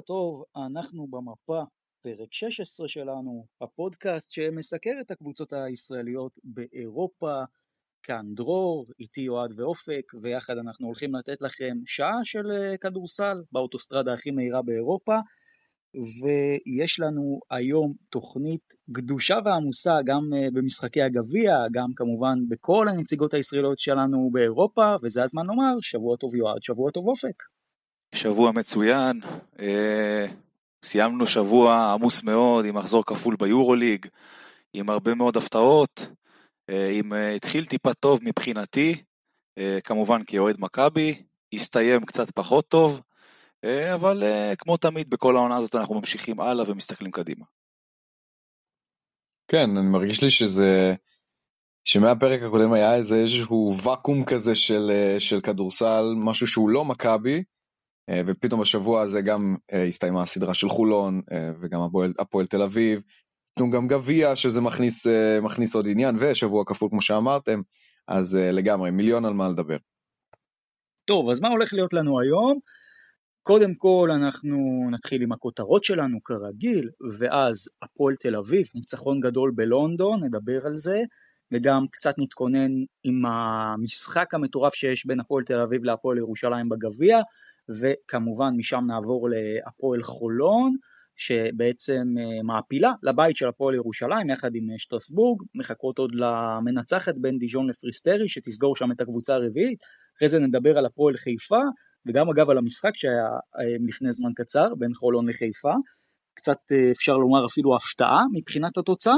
טוב, אנחנו במפה, פרק 16 שלנו, הפודקאסט שמסקר את הקבוצות הישראליות באירופה. כאן דרור, איתי אוהד ואופק, ויחד אנחנו הולכים לתת לכם שעה של אה, כדורסל באוטוסטרדה הכי מהירה באירופה. ויש לנו היום תוכנית גדושה ועמוסה גם אה, במשחקי הגביע, גם כמובן בכל הנציגות הישראליות שלנו באירופה, וזה הזמן לומר, שבוע טוב יועד, שבוע טוב אופק. שבוע מצוין, אה, סיימנו שבוע עמוס מאוד עם מחזור כפול ביורוליג, עם הרבה מאוד הפתעות, אה, עם אה, התחיל טיפה טוב מבחינתי, כמובן כאוהד מכבי, הסתיים קצת פחות טוב, אבל כמו תמיד בכל העונה הזאת אנחנו ממשיכים הלאה ומסתכלים קדימה. כן, אני מרגיש לי שזה, שמהפרק הקודם היה איזה איזשהו ואקום כזה של, של כדורסל, משהו שהוא לא מכבי, ופתאום בשבוע הזה גם אה, הסתיימה הסדרה של חולון, אה, וגם הפועל, תל אביב, פתאום גם גביע שזה מכניס, אה, מכניס עוד עניין, ושבוע כפול כמו שאמרתם, אז אה, לגמרי, מיליון על מה לדבר. טוב, אז מה הולך להיות לנו היום? קודם כל אנחנו נתחיל עם הכותרות שלנו כרגיל, ואז הפועל תל אביב, ניצחון גדול בלונדון, נדבר על זה, וגם קצת נתכונן עם המשחק המטורף שיש בין הפועל תל אביב להפועל ירושלים בגביע, וכמובן משם נעבור להפועל חולון, שבעצם אה, מעפילה לבית של הפועל ירושלים יחד עם אה, שטרסבורג, מחכות עוד למנצחת בין דיז'ון לפריסטרי שתסגור שם את הקבוצה הרביעית, אחרי זה נדבר על הפועל חיפה, וגם אגב על המשחק שהיה אה, לפני זמן קצר בין חולון לחיפה, קצת אפשר לומר אפילו הפתעה מבחינת התוצאה,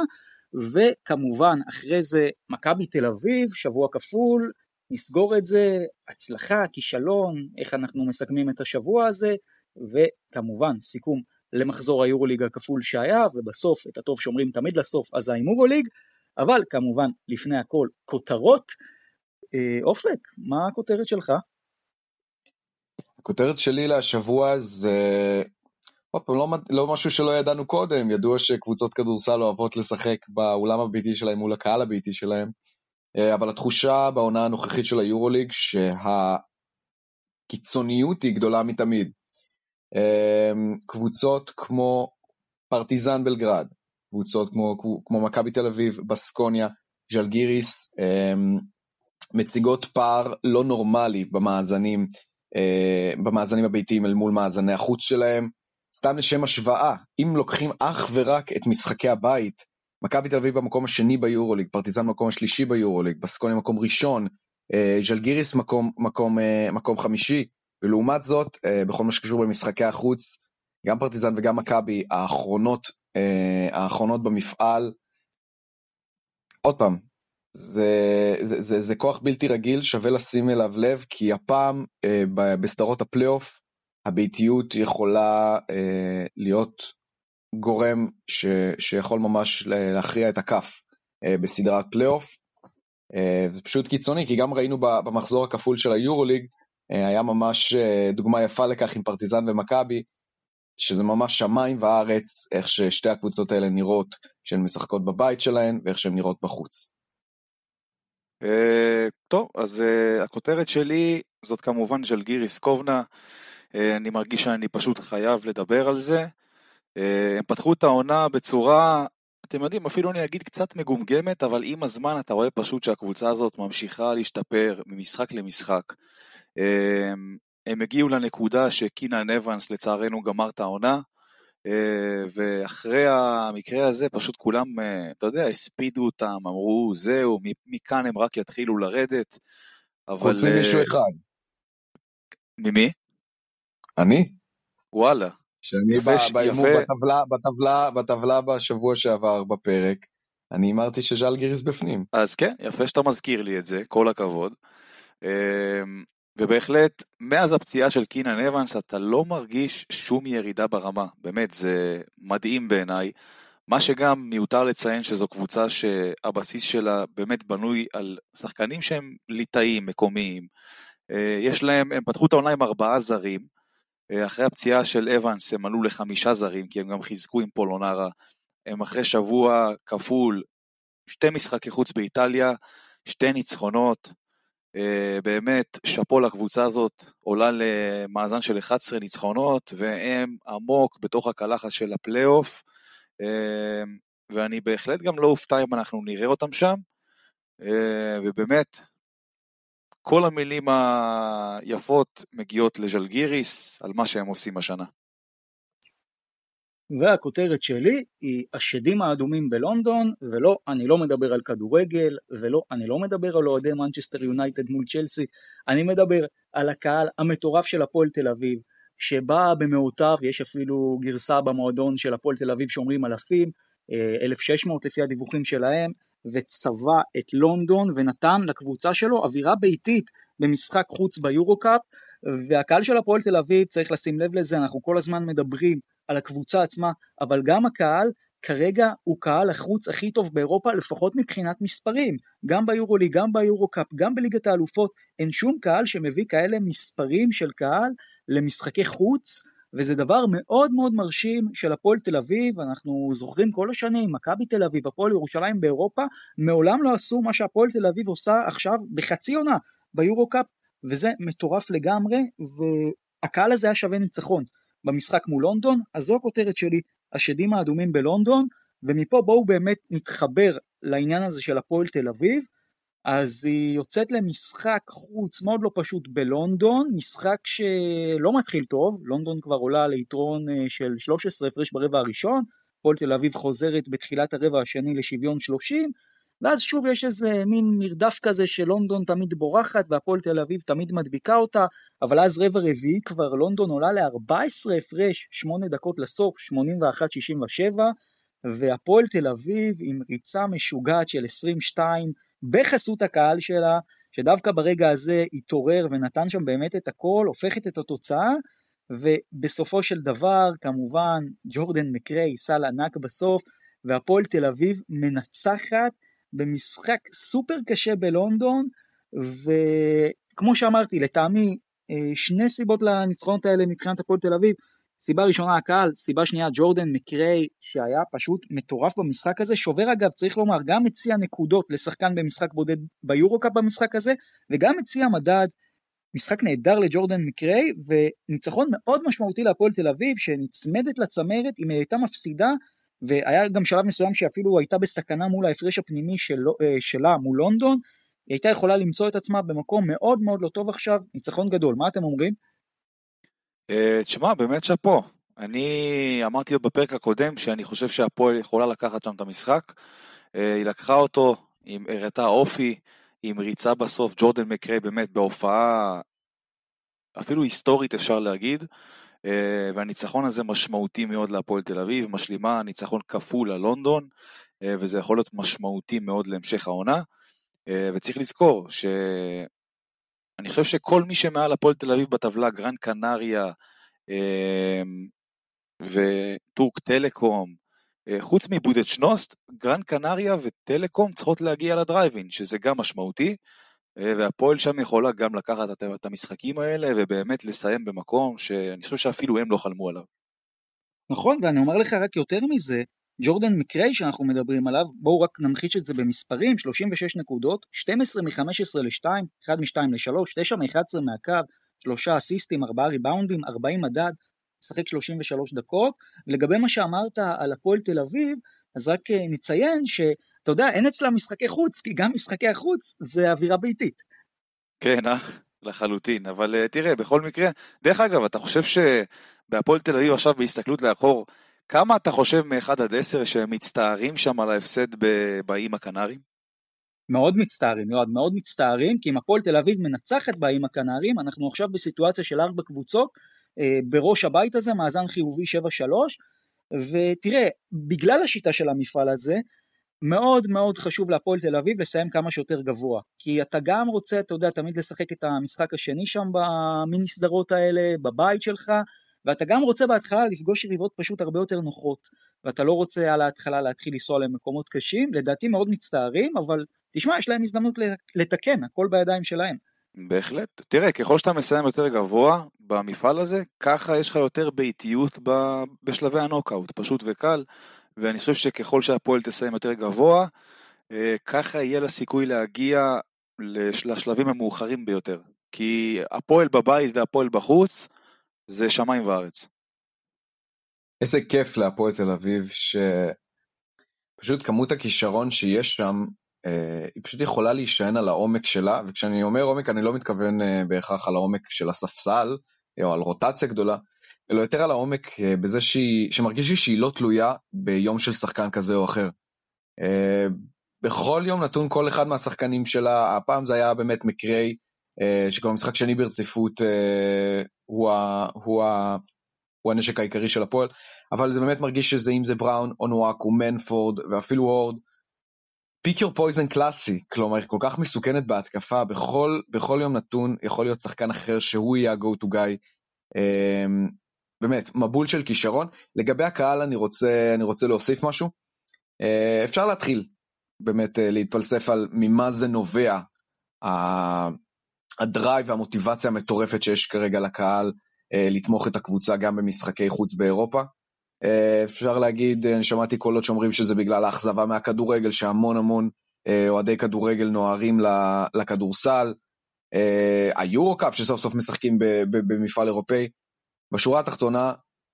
וכמובן אחרי זה מכבי תל אביב, שבוע כפול, נסגור את זה, הצלחה, כישלון, איך אנחנו מסכמים את השבוע הזה, וכמובן סיכום למחזור היורוליג הכפול שהיה, ובסוף את הטוב שומרים תמיד לסוף, אז ההימורוליג, אבל כמובן לפני הכל כותרות. אה, אופק, מה הכותרת שלך? הכותרת שלי להשבוע זה עוד פעם, לא, לא משהו שלא ידענו קודם, ידוע שקבוצות כדורסל אוהבות לשחק באולם הביתי שלהם מול הקהל הביתי שלהם, אבל התחושה בעונה הנוכחית של היורוליג שהקיצוניות היא גדולה מתמיד. אה, קבוצות כמו פרטיזן בלגרד, קבוצות כמו, כמו מכבי תל אביב, בסקוניה, ז'לגיריס, אה, מציגות פער לא נורמלי במאזנים, במאזנים הביתיים אל מול מאזני החוץ שלהם. סתם לשם השוואה, אם לוקחים אך ורק את משחקי הבית, מכבי תל אביב במקום השני ביורוליג, פרטיזן במקום השלישי ביורוליג, בסקוניה מקום ראשון, אה, ז'לגיריס מקום, מקום, אה, מקום חמישי, ולעומת זאת, אה, בכל מה שקשור במשחקי החוץ, גם פרטיזן וגם מכבי, האחרונות, האחרונות במפעל, עוד פעם, זה, זה, זה, זה כוח בלתי רגיל, שווה לשים אליו לב, כי הפעם בסדרות הפלייאוף, הביתיות יכולה להיות גורם ש, שיכול ממש להכריע את הכף אה, בסדרת פלייאוף. אה, זה פשוט קיצוני, כי גם ראינו במחזור הכפול של היורוליג, אה, היה ממש דוגמה יפה לכך עם פרטיזן ומכבי, שזה ממש שמיים וארץ, איך ששתי הקבוצות האלה נראות כשהן משחקות בבית שלהן, ואיך שהן נראות בחוץ. טוב, אז הכותרת שלי זאת כמובן ז'לגיריס קובנה. אה, אני מרגיש שאני פשוט חייב לדבר על זה. אה, הם פתחו את העונה בצורה, אתם יודעים, אפילו אני אגיד קצת מגומגמת, אבל עם הזמן אתה רואה פשוט שהקבוצה הזאת ממשיכה להשתפר ממשחק למשחק. אה, הם הגיעו לנקודה שקינן אבנס לצערנו גמר את העונה, ואחרי המקרה הזה פשוט כולם, אתה יודע, הספידו אותם, אמרו זהו, מכאן הם רק יתחילו לרדת. אבל... חוץ ממישהו אחד. ממי? אני? וואלה. שאני בהימור בטבלה, בטבלה, בטבלה בשבוע שעבר בפרק, אני אמרתי שז'אלגיריס בפנים. אז כן, יפה שאתה מזכיר לי את זה, כל הכבוד. אמ, ובהחלט, מאז הפציעה של קינן אבנס אתה לא מרגיש שום ירידה ברמה, באמת, זה מדהים בעיניי. מה שגם מיותר לציין שזו קבוצה שהבסיס שלה באמת בנוי על שחקנים שהם ליטאים, מקומיים. אה, יש להם, הם פתחו את העונה עם ארבעה זרים, אחרי הפציעה של אבנס הם עלו לחמישה זרים, כי הם גם חיזקו עם פולונרה. הם אחרי שבוע כפול, שתי משחקי חוץ באיטליה, שתי ניצחונות. אה, באמת, שאפו לקבוצה הזאת, עולה למאזן של 11 ניצחונות, והם עמוק בתוך הקלחת של הפלייאוף, אה, ואני בהחלט גם לא אופתע אם אנחנו נראה אותם שם, אה, ובאמת, כל המילים היפות מגיעות לז'לגיריס על מה שהם עושים השנה. והכותרת שלי היא השדים האדומים בלונדון, ולא, אני לא מדבר על כדורגל, ולא, אני לא מדבר על אוהדי מנצ'סטר יונייטד מול צ'לסי, אני מדבר על הקהל המטורף של הפועל תל אביב, שבא במאותיו, יש אפילו גרסה במועדון של הפועל תל אביב שאומרים אלפים, 1,600 אה, לפי הדיווחים שלהם, וצבע את לונדון ונתן לקבוצה שלו אווירה ביתית במשחק חוץ ביורו-קאפ, והקהל של הפועל תל אביב, צריך לשים לב לזה, אנחנו כל הזמן מדברים על הקבוצה עצמה, אבל גם הקהל כרגע הוא קהל החוץ הכי טוב באירופה, לפחות מבחינת מספרים. גם ביורולי, גם ביורו-קאפ, גם בליגת האלופות, אין שום קהל שמביא כאלה מספרים של קהל למשחקי חוץ, וזה דבר מאוד מאוד מרשים של הפועל תל אביב, אנחנו זוכרים כל השנים, מכבי תל אביב, הפועל ירושלים באירופה, מעולם לא עשו מה שהפועל תל אביב עושה עכשיו בחצי עונה ביורו-קאפ, וזה מטורף לגמרי, והקהל הזה היה שווה ניצחון. במשחק מול לונדון, אז זו הכותרת שלי, השדים האדומים בלונדון, ומפה בואו באמת נתחבר לעניין הזה של הפועל תל אביב, אז היא יוצאת למשחק חוץ מאוד לא פשוט בלונדון, משחק שלא מתחיל טוב, לונדון כבר עולה ליתרון אה, של 13 הפרש ברבע הראשון, הפועל תל אביב חוזרת בתחילת הרבע השני לשוויון 30, ואז שוב יש איזה מין מרדף כזה שלונדון תמיד בורחת והפועל תל אביב תמיד מדביקה אותה, אבל אז רבע רביעי כבר לונדון עולה ל-14 הפרש, 8 דקות לסוף, 81-67, והפועל תל אביב עם ריצה משוגעת של 22 בחסות הקהל שלה, שדווקא ברגע הזה התעורר ונתן שם באמת את הכל, הופכת את התוצאה, ובסופו של דבר כמובן ג'ורדן מקריי סל ענק בסוף, והפועל תל אביב מנצחת במשחק סופר קשה בלונדון, וכמו שאמרתי, לטעמי אה, שני סיבות לניצחונות האלה מבחינת הפועל תל אביב. סיבה ראשונה הקהל, סיבה שנייה ג'ורדן מקריי שהיה פשוט מטורף במשחק הזה, שובר אגב צריך לומר גם מציע נקודות לשחקן במשחק בודד ביורו-קאפ במשחק הזה וגם מציע מדד, משחק נהדר לג'ורדן מקריי וניצחון מאוד משמעותי להפועל תל אביב שנצמדת לצמרת אם היא הייתה מפסידה והיה גם שלב מסוים שאפילו הייתה בסכנה מול ההפרש הפנימי של, אה, שלה מול לונדון, היא הייתה יכולה למצוא את עצמה במקום מאוד מאוד לא טוב עכשיו, ניצחון גדול, מה אתם אומרים? אה, תשמע, באמת שאפו. אני אמרתי לו בפרק הקודם שאני חושב שהפועל יכולה לקחת שם את המשחק. אה, היא לקחה אותו, היא הראתה אופי, עם ריצה בסוף, ג'ורדן מקריי באמת בהופעה אפילו היסטורית אפשר להגיד. אה, והניצחון הזה משמעותי מאוד להפועל תל אביב, משלימה ניצחון כפול על לונדון, אה, וזה יכול להיות משמעותי מאוד להמשך העונה. וצריך לזכור שאני חושב שכל מי שמעל הפועל תל אביב בטבלה, גרן קנריה וטורק טלקום, חוץ מבודד שנוסט, גרן קנריה וטלקום צריכות להגיע לדרייבין, שזה גם משמעותי. אה, והפועל שם יכולה גם לקחת את המשחקים האלה ובאמת לסיים במקום שאני חושב שאפילו הם לא חלמו עליו. נכון, ואני אומר לך רק יותר מזה, ג'ורדן מקריי שאנחנו מדברים עליו, בואו רק נמחיש את זה במספרים, 36 נקודות, 12 מ-15 ל-2, 1 מ-2 ל-3, 9 מ-11 מהקו, 3 אסיסטים, 4 ריבאונדים, 40 מדד, משחק 33 דקות. ולגבי מה שאמרת על הפועל תל אביב, אז רק אה, נציין ש... אתה יודע, אין אצלה משחקי חוץ, כי גם משחקי החוץ זה אווירה ביתית. כן, אה? לחלוטין, אבל uh, תראה, בכל מקרה, דרך אגב, אתה חושב שבהפועל תל אביב עכשיו בהסתכלות לאחור, כמה אתה חושב מ-1 עד 10 שהם מצטערים שם על ההפסד באיים הקנרים? מאוד מצטערים, יועד, מאוד מצטערים, כי אם הפועל תל אביב מנצחת באיים הקנרים, אנחנו עכשיו בסיטואציה של ארבע קבוצות, אה, בראש הבית הזה, מאזן חיובי 7-3, ותראה, בגלל השיטה של המפעל הזה, מאוד מאוד חשוב להפועל תל אביב לסיים כמה שיותר גבוה. כי אתה גם רוצה, אתה יודע, תמיד לשחק את המשחק השני שם במיני סדרות האלה, בבית שלך, ואתה גם רוצה בהתחלה לפגוש יריבות פשוט הרבה יותר נוחות. ואתה לא רוצה על ההתחלה להתחיל לנסוע למקומות קשים, לדעתי מאוד מצטערים, אבל תשמע, יש להם הזדמנות לתקן, הכל בידיים שלהם. בהחלט. תראה, ככל שאתה מסיים יותר גבוה במפעל הזה, ככה יש לך יותר באיטיות בשלבי הנוקאוט, פשוט וקל. ואני חושב שככל שהפועל תסיים יותר גבוה, אה, ככה יהיה לה סיכוי להגיע לשלבים המאוחרים ביותר. כי הפועל בבית והפועל בחוץ זה שמיים וארץ. איזה כיף להפועל תל אביב, שפשוט כמות הכישרון שיש שם, אה, היא פשוט יכולה להישען על העומק שלה, וכשאני אומר עומק אני לא מתכוון אה, בהכרח על העומק של הספסל, או על רוטציה גדולה, אלא יותר על העומק אה, בזה שהיא, שמרגיש לי שהיא לא תלויה ביום של שחקן כזה או אחר. אה, בכל יום נתון כל אחד מהשחקנים שלה, הפעם זה היה באמת מקריי, אה, שכבר משחק שני ברציפות הוא, ה, הוא, ה, הוא הנשק העיקרי של הפועל, אבל זה באמת מרגיש שזה אם זה בראון, אונואקו, מנפורד ואפילו וורד. פיק יור פויזן קלאסי, כלומר כל כך מסוכנת בהתקפה, בכל, בכל יום נתון יכול להיות שחקן אחר שהוא יהיה ה-go to guy. באמת, מבול של כישרון. לגבי הקהל אני רוצה, אני רוצה להוסיף משהו. אה, אפשר להתחיל באמת אה, להתפלסף על ממה זה נובע, ה drive והמוטיבציה המטורפת שיש כרגע לקהל אה, לתמוך את הקבוצה גם במשחקי חוץ באירופה. אפשר להגיד, אני שמעתי קולות שאומרים שזה בגלל האכזבה מהכדורגל, שהמון המון אוהדי כדורגל נוהרים לכדורסל. היורו קאפ שסוף סוף משחקים במפעל אירופאי. בשורה התחתונה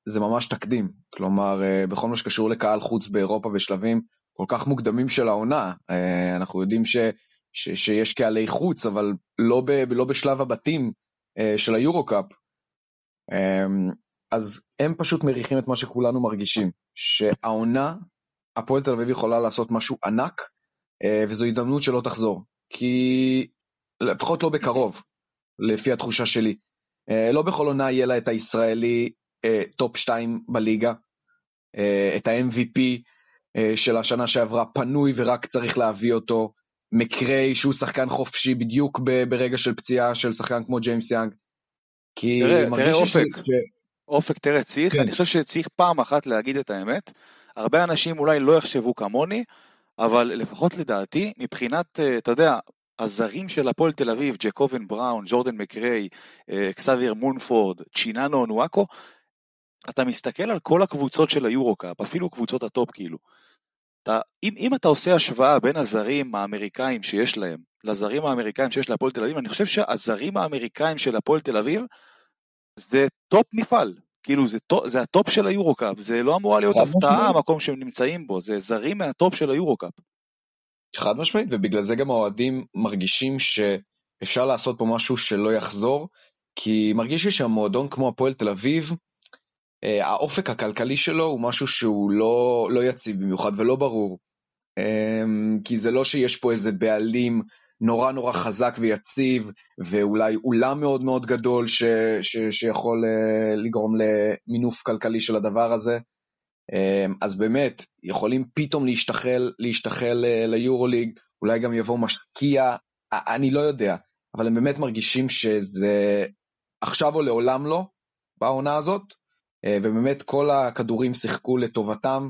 זה ממש תקדים, כלומר אה, בכל מה שקשור לקהל חוץ באירופה בשלבים כל כך מוקדמים של העונה, אה, אנחנו יודעים ש, ש, שיש קהלי חוץ אבל לא, ב, לא בשלב הבתים אה, של היורו קאפ, אז הם פשוט מריחים את מה שכולנו מרגישים, שהעונה, הפועל תל אביב יכולה לעשות משהו ענק וזו הזדמנות שלא תחזור, כי לפחות לא בקרוב, לפי התחושה שלי. אה, לא בכל עונה יהיה לה את הישראלי אה, top 2 בליגה, אה, את ה-MVP של השנה שעברה פנוי ורק צריך להביא אותו, מקריי שהוא שחקן חופשי בדיוק ברגע של פציעה של שחקן כמו ג'יימס יאנג. כי תראה, תראה אופק, ש... אופק תראה צריך, כן. אני חושב שצריך פעם אחת להגיד את האמת, הרבה אנשים אולי לא יחשבו כמוני, אבל לפחות לדעתי, מבחינת, אתה יודע, הזרים של הפועל תל אביב, ג'קובן בראון, ג'ורדן מקריי, אקסאביר מונפורד, צ'יננו אונואקו, אתה מסתכל על כל הקבוצות של היורו-קאפ, אפילו קבוצות ה top כאילו. אתה, אם, אם אתה עושה השוואה בין הזרים האמריקאים שיש להם לזרים האמריקאים שיש להפועל תל אביב, אני חושב שהזרים האמריקאים של הפועל תל אביב זה top מפעל. כאילו זה, זה ה top של היורו-קאפ, זה לא אמורה להיות הפתעה המקום שהם נמצאים בו, זה זרים מה top של היורו-קאפ. חד משמעית, ובגלל זה גם האוהדים מרגישים שאפשר לעשות פה משהו שלא יחזור, כי מרגיש לי שהמועדון כמו הפועל תל אביב, האופק הכלכלי שלו הוא משהו שהוא לא, לא יציב במיוחד ולא ברור. אה, כי זה לא שיש פה איזה בעלים נורא נורא חזק ויציב, ואולי אולם מאוד מאוד גדול ש, ש, שיכול אה, לגרום למינוף כלכלי של הדבר הזה. אמ, אז באמת, יכולים פתאום להשתחל, להשתחל אה, ליורוליג, אולי גם יבוא משקיע, אני לא יודע, אבל הם באמת מרגישים שזה עכשיו או לעולם לא, בעונה הזאת, אה, ובאמת כל הכדורים שיחקו לטובתם,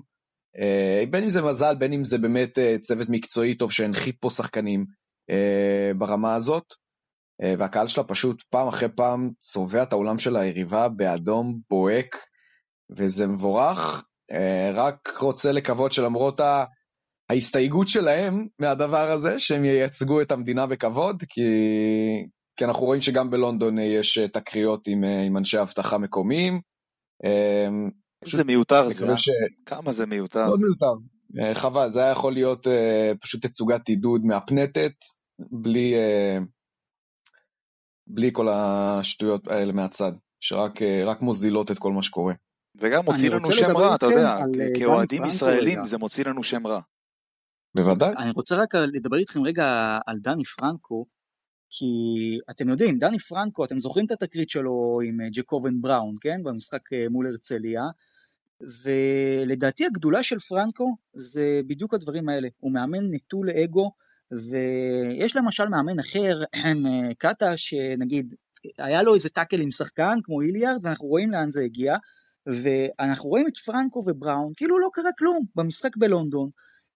אה, בין אם זה מזל, בין אם זה באמת צוות מקצועי טוב שהנחית פה שחקנים ברמה הזאת, והקהל שלה פשוט פעם אחרי פעם צובע את האולם של היריבה באדום בוהק, וזה מבורך, אה, רק רוצה לקוות שלמרות ההסתייגות שלהם מהדבר הזה, שהם ייצגו את המדינה בכבוד, כי, כי אנחנו רואים שגם בלונדון יש תקריות עם, אה, עם אנשי אבטחה מקומיים. אה, איזה מיותר זה, ש... כמה זה מיותר. מאוד מיותר. חבל, זה היה יכול להיות פשוט תצוגת עידוד מהפנטת, בלי, בלי כל השטויות האלה מהצד, שרק מוזילות את כל מה שקורה. וגם מוציא לנו שם רע, אתה יודע, אה, כאוהדים ישראלים זה מוציא לנו שם רע. בוודאי. אני רוצה רק לדבר איתכם רגע על דני פרנקו, כי אתם יודעים, דני פרנקו, אתם זוכרים את התקרית שלו עם אה, ג'קובן בראון, כן? במשחק אה, מול הרצליה, ולדעתי הגדולה של פרנקו זה בדיוק הדברים האלה, הוא מאמן נטול אגו, ויש למשל מאמן אחר, קאטה, שנגיד, היה לו איזה טאקל עם שחקן כמו איליארד, ואנחנו רואים לאן זה הגיע, ואנחנו רואים את פרנקו ובראון, כאילו לא קרה כלום במשחק בלונדון.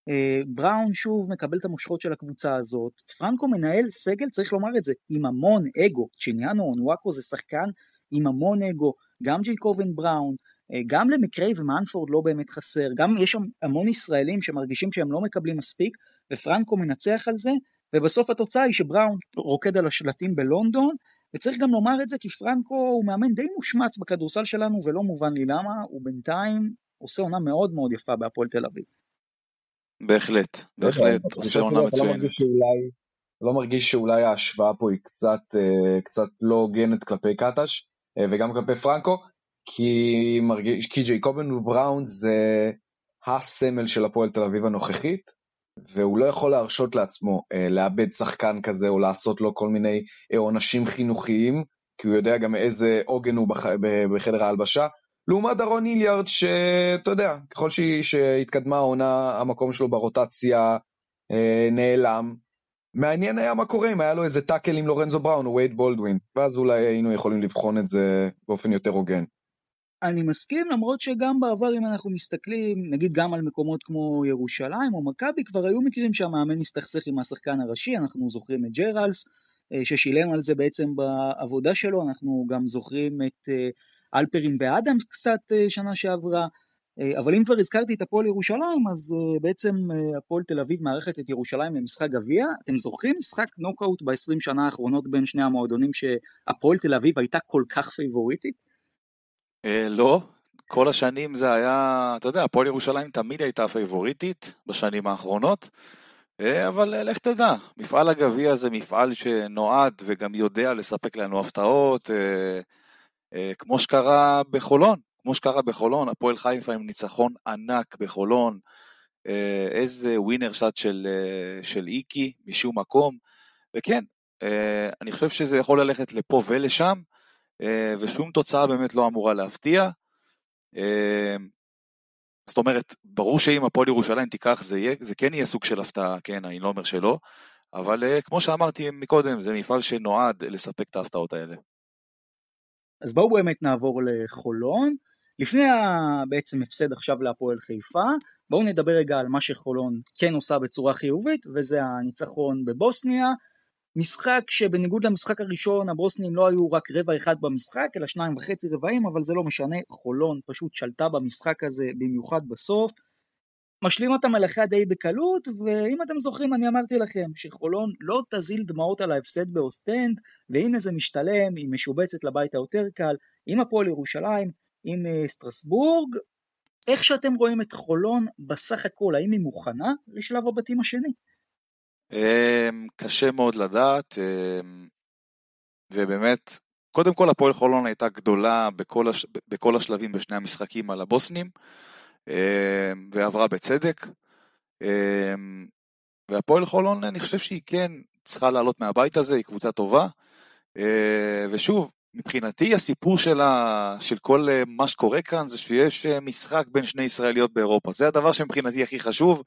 אה, בראון שוב מקבל את המושכות של הקבוצה הזאת, פרנקו מנהל סגל, צריך לומר את זה, עם המון אגו, צ'יניאנו אונוואקו זה שחקן עם המון אגו, גם ג'ייקובן בראון, אה, גם למקריי ומאנפורד לא באמת חסר, גם יש שם המון ישראלים שמרגישים שהם לא מקבלים מספיק, ופרנקו מנצח על זה, ובסוף התוצאה היא שבראון רוקד על השלטים בלונדון, וצריך גם לומר את זה כי פרנקו הוא מאמן די מושמץ בכדורסל שלנו ולא מובן לי למה, הוא בינתיים עושה עונה מאוד מאוד יפה בהפועל תל אביב. בהחלט, בהחלט, עושה עונה לא מצוינת. לא מרגיש שאולי ההשוואה פה היא קצת, אה, קצת לא הוגנת כלפי קטש אה, וגם כלפי פרנקו, כי, מרגיש, כי ג'ייקובן ובראון זה הסמל של הפועל תל אביב הנוכחית, והוא לא יכול להרשות לעצמו אה, לאבד שחקן כזה או לעשות לו כל מיני עונשים חינוכיים, כי הוא יודע גם איזה עוגן הוא בח, בחדר ההלבשה. לעומת דרון היליארד שאתה יודע, ככל שהתקדמה העונה, המקום שלו ברוטציה אה, נעלם. מעניין היה מה קורה אם היה לו איזה טאקל עם לורנזו בראון או וייד בולדווין, ואז אולי היינו יכולים לבחון את זה באופן יותר הוגן. אני מסכים, למרות שגם בעבר, אם אנחנו מסתכלים, נגיד גם על מקומות כמו ירושלים או מכבי, כבר היו מקרים שהמאמן הסתכסך עם השחקן הראשי, אנחנו זוכרים את ג'רלס, אה, ששילם על זה בעצם בעבודה שלו, אנחנו גם זוכרים את אה, אלפרין ואדמס קצת אה, שנה שעברה, אבל אם כבר הזכרתי את הפועל ירושלים, אז בעצם הפועל תל אביב מארחת את ירושלים למשחק גביע. אתם זוכרים משחק נוקאוט ב-20 שנה האחרונות בין שני המועדונים שהפועל תל אביב הייתה כל כך פייבוריטית? אה, לא, כל השנים זה היה, אתה יודע, הפועל ירושלים תמיד הייתה פייבוריטית בשנים האחרונות, אה, אבל אה, לך תדע, מפעל הגביע זה מפעל שנועד וגם יודע לספק לנו הפתעות, כמו שקרה בחולון, כמו שקרה בחולון, הפועל חיפה עם ניצחון ענק בחולון, איזה ווינר שט של, של איקי משום מקום, וכן, אני חושב שזה יכול ללכת לפה ולשם, אה, ושום תוצאה באמת לא אמורה להפתיע. אה, זאת אומרת, ברור שאם הפועל ירושלים תיקח זה, יהיה, זה כן יהיה סוג של הפתעה, כן, אני לא אומר שלא, אבל אה, כמו שאמרתי מקודם, זה מפעל שנועד לספק את ההפתעות האלה. אז בואו באמת נעבור לחולון. לפני בעצם הפסד עכשיו להפועל חיפה, בואו נדבר רגע על מה שחולון כן עושה בצורה חיובית, וזה הניצחון בבוסניה, משחק שבניגוד למשחק הראשון הבוסנים לא היו רק רבע אחד במשחק אלא שניים וחצי רבעים אבל זה לא משנה, חולון פשוט שלטה במשחק הזה במיוחד בסוף. משלימה את המלאכה די בקלות ואם אתם זוכרים אני אמרתי לכם שחולון לא תזיל דמעות על ההפסד באוסטנד והנה זה משתלם, היא משובצת לבית היותר קל עם הפועל ירושלים, עם אה, סטרסבורג. איך שאתם רואים את חולון בסך הכל, האם היא מוכנה לשלב הבתים השני? אמ, קשה מאוד לדעת, אמ, ובאמת, קודם כל הפועל חולון הייתה גדולה בכל, הש... בכל השלבים בשני המשחקים על הבוסנים, ועברה בצדק. והפועל חולון, אני חושב שהיא כן צריכה לעלות מהבית הזה, היא קבוצה טובה. ושוב, מבחינתי הסיפור שלה, של כל אה, מה שקורה כאן זה שיש אה, משחק בין שני ישראליות באירופה. זה הדבר שמבחינתי הכי חשוב.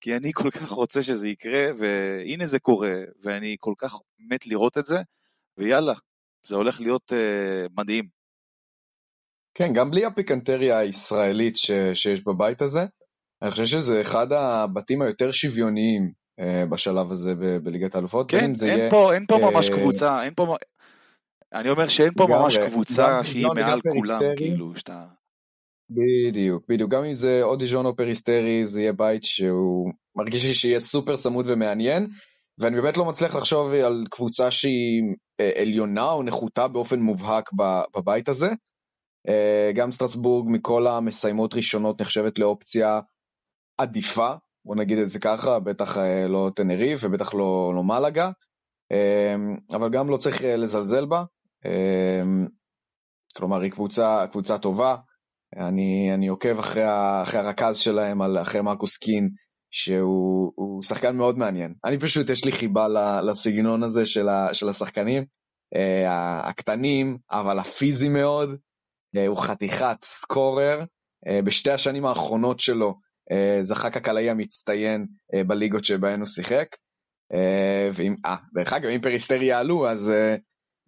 כי אני כל כך רוצה שזה יקרה, והנה זה קורה, ואני כל כך מת לראות את זה, ויאללה, זה הולך להיות מדהים. כן, גם בלי הפיקנטריה הישראלית ש, שיש בבית הזה, אני חושב שזה אחד הבתים היותר שוויוניים uh, בשלב הזה ב, בליגת האלופות. כן, אין, יהיה, פה, אין פה uh, ממש קבוצה, אין פה... אני אומר שאין פה ממש קבוצה שהיא מעל כולם, כאילו, שאתה... בדיוק, בדיוק, גם אם זה או דיז'ון או פריסטרי, זה יהיה בית שהוא מרגיש לי שיהיה סופר צמוד ומעניין, ואני באמת לא מצליח לחשוב על קבוצה שהיא אה, עליונה או נחותה באופן מובהק בבית הזה. אה, גם סטרסבורג מכל המסיימות ראשונות נחשבת לאופציה עדיפה, בוא נגיד את זה ככה, בטח אה, לא טנריף ובטח לא, לא מלאגה, אבל גם לא צריך לזלזל בה. כלומר, היא קבוצה, קבוצה טובה. אני, אני עוקב אחרי, אחרי הרכז שלהם, אחרי מרקוס קין, שהוא שחקן מאוד מעניין. אני פשוט, יש לי חיבה לסגנון הזה של, ה, של השחקנים, הקטנים, אבל הפיזי מאוד. אה, הוא חתיכת scorer. אה, בשתי השנים האחרונות שלו אה, זכה כקלעי המצטיין בליגות שבהן הוא שיחק. ואם, אה, דרך אגב, אם פריסטרי יעלו, אז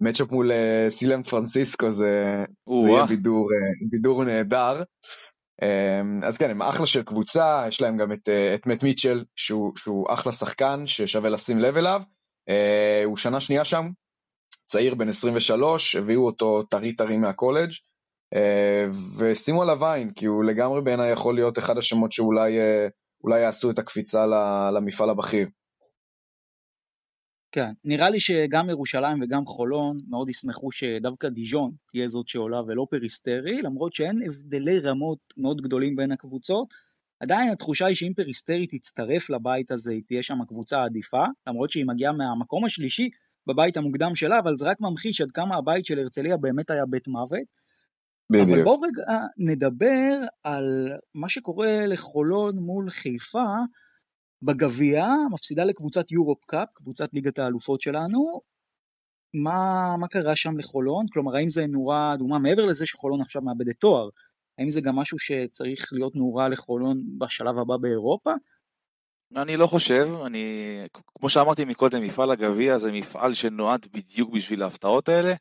matchup מול סילבן פרנסיסקו זה, זה יהיה בידור, בידור נהדר. אז כן, הם אחלה של קבוצה, יש להם גם את, את מת מיטשל, שהוא, שהוא אחלה שחקן, ששווה לשים לב אליו. הוא שנה שנייה שם, צעיר בן 23, הביאו אותו טרי טרי מהקולג'. אה, ושימו עליו עין, כי הוא לגמרי בעיניי יכול להיות אחד השמות שאולי אה, יעשו את הקפיצה למפעל הבכיר. כן, נראה לי שגם ירושלים וגם חולון מאוד ישמחו שדווקא דיז'ון תהיה זאת שעולה ולא פריסטרי, למרות שאין הבדלי רמות מאוד גדולים בין הקבוצות. עדיין התחושה היא שאם פריסטרי תצטרף לבית הזה, היא תהיה שם הקבוצה העדיפה, למרות שהיא מגיעה מהמקום השלישי בבית המוקדם שלה, אבל זה רק ממחיש עד כמה הבית של הרצליה באמת היה בית מוות. בדיוק. אבל בואו רגע נדבר על מה שקורה לחולון מול חיפה, בגביע, מפסידה לקבוצת יורופ קאפ, קבוצת ליגת האלופות שלנו. מה, מה קרה שם לחולון? כלומר, האם זה נורה אדומה מעבר לזה שחולון עכשיו מאבדת תואר? האם זה גם משהו שצריך להיות נורה לחולון בשלב הבא באירופה? אני לא חושב, אני, כמו שאמרתי מקודם, מפעל הגביע זה מפעל שנועד בדיוק בשביל ההפתעות האלה.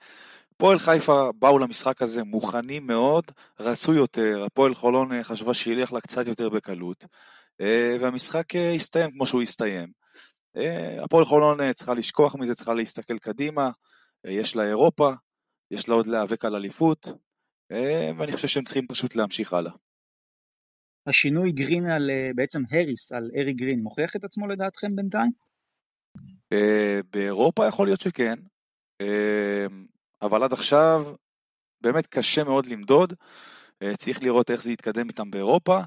הפועל חיפה באו למשחק הזה מוכנים מאוד, רצו יותר, הפועל חולון חשבה שילך לה קצת יותר בקלות. אה, והמשחק אה, הסתיים כמו שהוא הסתיים. אה, הפועל חולון צריכה לשכוח מזה, צריכה להסתכל קדימה, יש לה אירופה, יש לה עוד להיאבק על אליפות, ואני חושב שהם צריכים פשוט להמשיך הלאה. השינוי גרין על, בעצם הריס על ארי גרין, מוכיח את עצמו לדעתכם בינתיים? באירופה יכול להיות שכן, אבל עד עכשיו באמת קשה מאוד למדוד, צריך לראות איך זה יתקדם איתם באירופה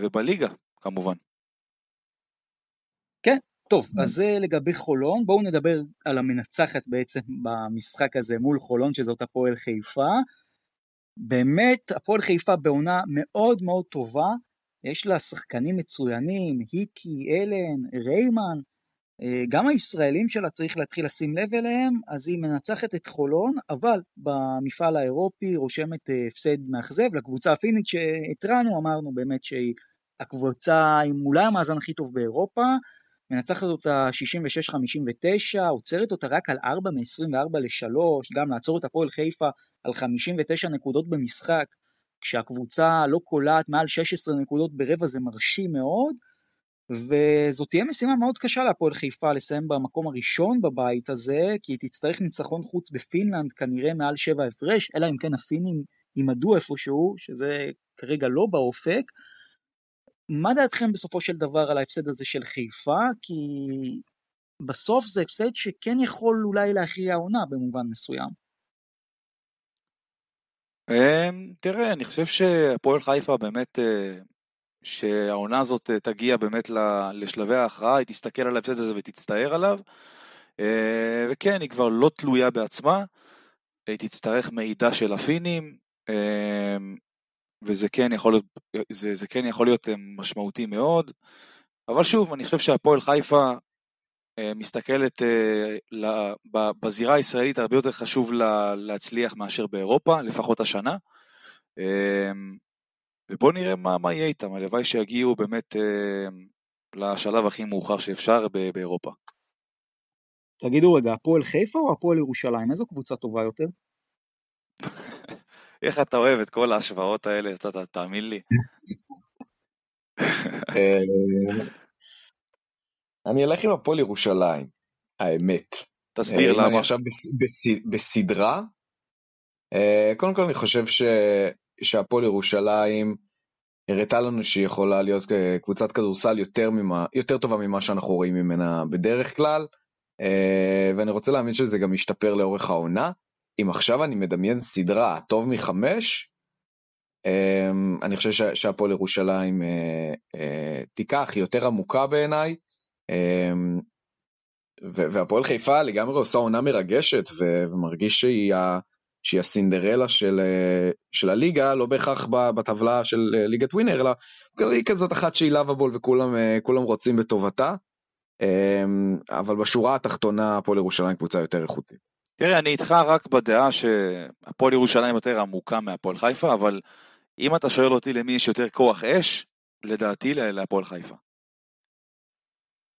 ובליגה. כמובן. כן, טוב, אז זה לגבי חולון, בואו נדבר על המנצחת בעצם במשחק הזה מול חולון, שזאת הפועל חיפה. באמת, הפועל חיפה בעונה מאוד מאוד טובה, יש לה שחקנים מצוינים, היקי, אלן, ריימן, אה, גם הישראלים שלה צריך להתחיל לשים לב אליהם, אז היא מנצחת את חולון, אבל במפעל האירופי רושמת אה, הפסד מאכזב לקבוצה הפינית שהתרענו, אמרנו באמת שהיא הקבוצה עם אולי המאזן הכי טוב באירופה, מנצחת אותה 66-59, עוצרת אותה רק על 4 מ-24 ל-3, גם לעצור את הפועל חיפה על 59 נקודות במשחק, כשהקבוצה לא קולעת מעל 16 נקודות ברבע זה מרשים מאוד, וזאת תהיה משימה מאוד קשה להפועל חיפה לסיים במקום הראשון בבית הזה, כי היא תצטרך ניצחון חוץ בפינלנד כנראה מעל 7 הפרש, אלא אם כן הפינים יימדו איפשהו, שזה כרגע לא באופק, מה דעתכם בסופו של דבר על ההפסד הזה של חיפה? כי בסוף זה הפסד שכן יכול אולי להכריע העונה במובן מסוים. אמ, תראה, אני חושב שהפועל חיפה באמת, אה, שהעונה הזאת אה, תגיע באמת לשלבי ההכרעה, היא תסתכל על ההפסד הזה ותצטער עליו. אה, וכן, היא כבר לא תלויה בעצמה, היא תצטרך מידע של הפינים, אמ, וזה כן יכול להיות, זה, זה כן יכול להיות אה, משמעותי מאוד, אבל שוב, אני חושב שהפועל חיפה אה, מסתכלת אה, בזירה הישראלית הרבה יותר חשוב לה, להצליח מאשר באירופה, לפחות השנה. ובואו נראה מה, מה יהיה איתם, הלוואי שיגיעו באמת לשלב הכי מאוחר שאפשר באירופה. תגידו רגע, הפועל חיפה או הפועל ירושלים? איזו קבוצה טובה יותר? איך אתה אוהב את כל ההשוואות האלה, אתה תאמין לי. אה, אני אלך עם הפועל ירושלים, האמת. תסביר למה. אני עכשיו בסדרה, אה, קודם כל אני חושב שהפועל ירושלים הראתה לנו שהיא יכולה להיות אה, קבוצת כדורסל יותר, ממה, יותר טובה ממה שאנחנו רואים ממנה בדרך כלל, ואני רוצה להאמין שזה גם ישתפר לאורך העונה. אם עכשיו אני מדמיין סדרה טוב מחמש, אמ, אני חושב שהפועל ירושלים אה, אה, תיקח, היא יותר עמוקה בעיניי. והפועל חיפה לגמרי עושה עונה מרגשת ומרגיש שהיא, שהיא הסינדרלה של, אה, של הליגה, לא בהכרח בטבלה של ליגת ווינר, אלא היא כזאת אחת שהיא לאבבול וכולם רוצים בטובתה. אמ, אבל בשורה התחתונה הפועל ירושלים קבוצה יותר איכותית. תראה, אני איתך רק בדעה שהפועל ירושלים יותר עמוקה מהפועל חיפה, אבל אם אתה שואל אותי למי יש יותר כוח אש, לדעתי להפועל חיפה.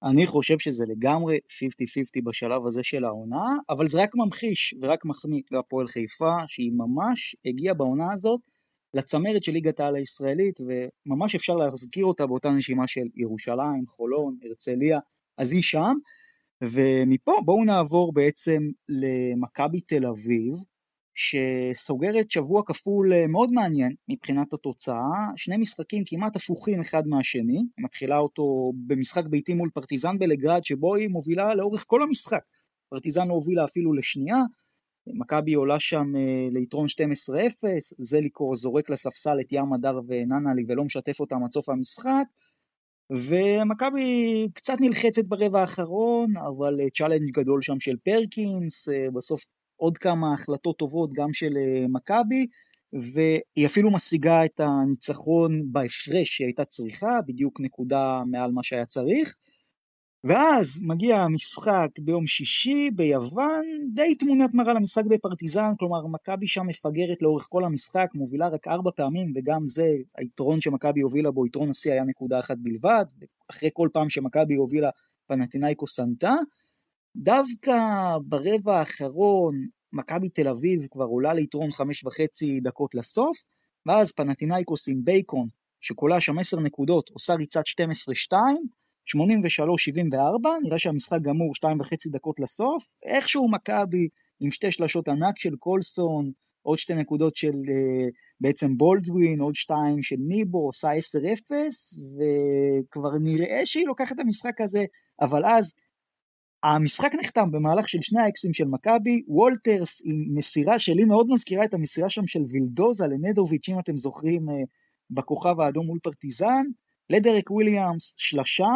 אני חושב שזה לגמרי 50-50 בשלב הזה של העונה, אבל זה רק ממחיש ורק מחמיא להפועל חיפה, שהיא ממש הגיעה בעונה הזאת לצמרת של ליגת העל הישראלית, וממש אפשר להזכיר אותה באותה נשימה של ירושלים, חולון, הרצליה, אז היא שם. ומפה בואו נעבור בעצם למכבי תל אביב, שסוגרת שבוע כפול אה, מאוד מעניין מבחינת התוצאה, שני משחקים כמעט הפוכים אחד מהשני, מתחילה אותו במשחק ביתי מול פרטיזן בלגרד שבו היא מובילה לאורך כל המשחק, פרטיזן הובילה אפילו לשנייה, מכבי עולה שם אה, ליתרון 12-0, זליקו זורק לספסל את ים הדר וננלי ולא משתף אותם עד סוף המשחק, ומכבי קצת נלחצת ברבע האחרון, אבל challenge גדול שם של פרקינס, בסוף עוד כמה החלטות טובות גם של אה, מכבי, והיא אפילו משיגה את הניצחון בהפרש שהיא הייתה צריכה, בדיוק נקודה מעל מה שהיה צריך. ואז מגיע המשחק ביום שישי ביוון, די תמונת מראה למשחק בפרטיזן, כלומר מכבי שם מפגרת לאורך כל המשחק, מובילה רק ארבע פעמים, וגם זה, היתרון שמכבי הובילה בו, יתרון השיא היה נקודה אחת בלבד, אחרי כל פעם שמכבי הובילה פנטינאיקו סנטה, דווקא ברבע האחרון מכבי תל אביב כבר עולה ליתרון חמש וחצי דקות לסוף, ואז פנטינאיקוס עם בייקון, שכולה שם עשר נקודות, עושה ריצת 12-2, 83-74, נראה שהמשחק גמור שתיים וחצי דקות לסוף, איכשהו מכבי עם שתי שלשות ענק של קולסון, עוד שתי נקודות של אה, בעצם בולדווין, עוד שתיים של ניבו, עושה 10-0, וכבר נראה שהיא לוקחת את המשחק הזה, אבל אז המשחק נחתם במהלך של שני האקסים של מכבי, וולטרס עם מסירה שלי מאוד מזכירה את המסירה שם של וילדוזה לנדוביץ', אם אתם זוכרים, אה, בכוכב האדום מול פרטיזן, לדרק וויליאמס שלשה,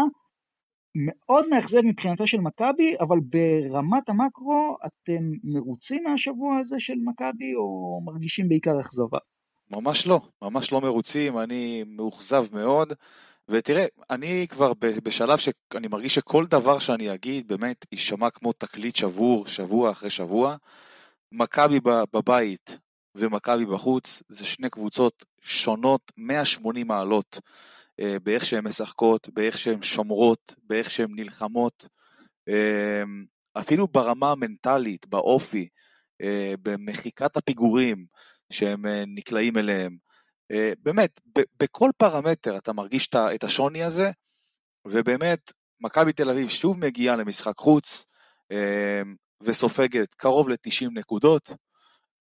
מאוד מאכזב מבחינתה של מכבי, אבל ברמת המקרו אתם מרוצים מהשבוע הזה של מכבי או מרגישים בעיקר אכזבה? ממש לא, ממש לא מרוצים, אני מאוכזב מאוד. ותראה, אני כבר בשלב שאני מרגיש שכל דבר שאני אגיד באמת יישמע כמו תקליט שבור, שבוע אחרי שבוע. מכבי בבית ומכבי בחוץ זה שני קבוצות שונות 180 מעלות אה, באיך שהן משחקות, באיך שהן שומרות, באיך שהן נלחמות. אה, אפילו ברמה המנטלית, באופי, אה, במחיקת הפיגורים שהם נקלעים אליהם. אה, באמת, בכל פרמטר אתה מרגיש את השוני הזה, ובאמת, מכבי תל אביב שוב מגיעה למשחק חוץ, אה, וסופגת קרוב ל-90 נקודות,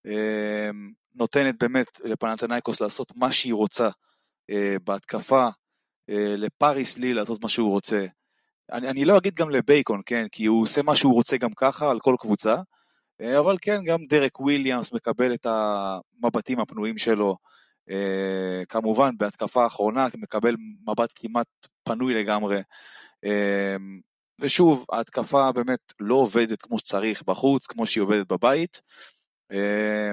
אה, נותנת באמת לפנתנייקוס לעשות מה שהיא רוצה בהתקפה, לפאריס לי לעשות מה שהוא רוצה. אני, אני לא אגיד גם לבייקון, כן, כי הוא עושה מה שהוא רוצה גם ככה על כל קבוצה, אבל כן, גם דרק וויליאמס מקבל את המבטים הפנויים שלו, כמובן בהתקפה האחרונה מקבל מבט כמעט פנוי לגמרי. אה, ושוב, ההתקפה באמת לא עובדת כמו שצריך בחוץ, כמו שהיא עובדת בבית. אה,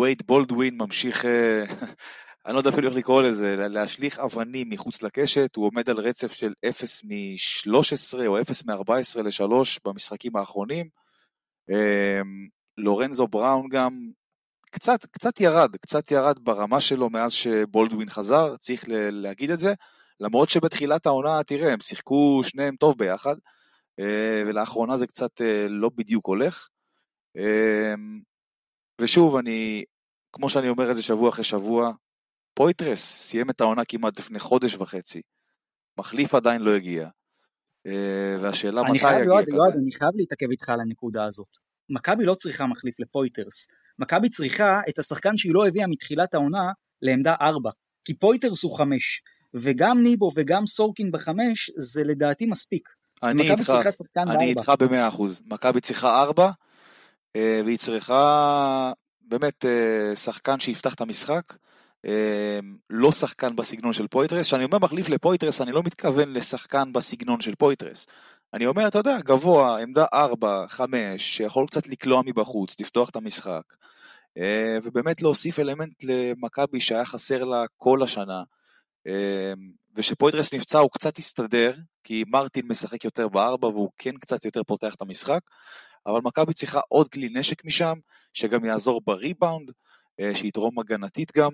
וייד בולדווין ממשיך, אני לא יודע אפילו איך לקרוא לזה, להשליך אבנים מחוץ לקשת, הוא עומד על רצף של 0 מ-13 או 0 מ-14 ל-3 במשחקים האחרונים. לורנזו בראון גם קצת, קצת ירד, קצת ירד ברמה שלו מאז שבולדווין חזר, צריך להגיד את זה, למרות שבתחילת העונה, תראה, הם שיחקו שניהם טוב ביחד, אה, ולאחרונה זה קצת אה, לא בדיוק הולך. אה, ושוב, אני, כמו שאני אומר את זה שבוע אחרי שבוע, פויטרס סיים את העונה כמעט לפני חודש וחצי, מחליף עדיין לא הגיע. והשאלה מתי יגיע כזה. יועד, אני חייב להתעכב איתך על הנקודה הזאת. מכבי לא צריכה מחליף לפויטרס. מכבי צריכה את השחקן שהיא לא הביאה מתחילת העונה לעמדה 4, כי פויטרס הוא 5, וגם ניבו וגם סורקין ב-5 זה לדעתי מספיק. אני איתך, אני איתך במאה אחוז. מכבי צריכה 4, אה, והיא צריכה באמת אה, שחקן שיפתח את המשחק. אה, לא שחקן בסגנון של פויטרס, כשאני אומר מחליף לפויטרס אני לא מתכוון לשחקן בסגנון של פויטרס. אני אומר, אתה יודע, גבוה, עמדה 4, 5, שיכול קצת לקלוע מבחוץ, לפתוח את המשחק, אה, ובאמת להוסיף אלמנט למכבי שהיה חסר לה כל השנה. אה, ושפויטרס נפצע הוא קצת הסתדר, כי מרטין משחק יותר בארבע והוא כן קצת יותר פותח את המשחק, אבל מכבי צריכה עוד כלי נשק משם, שגם יעזור בריבאונד, אה, שיתרום הגנתית גם,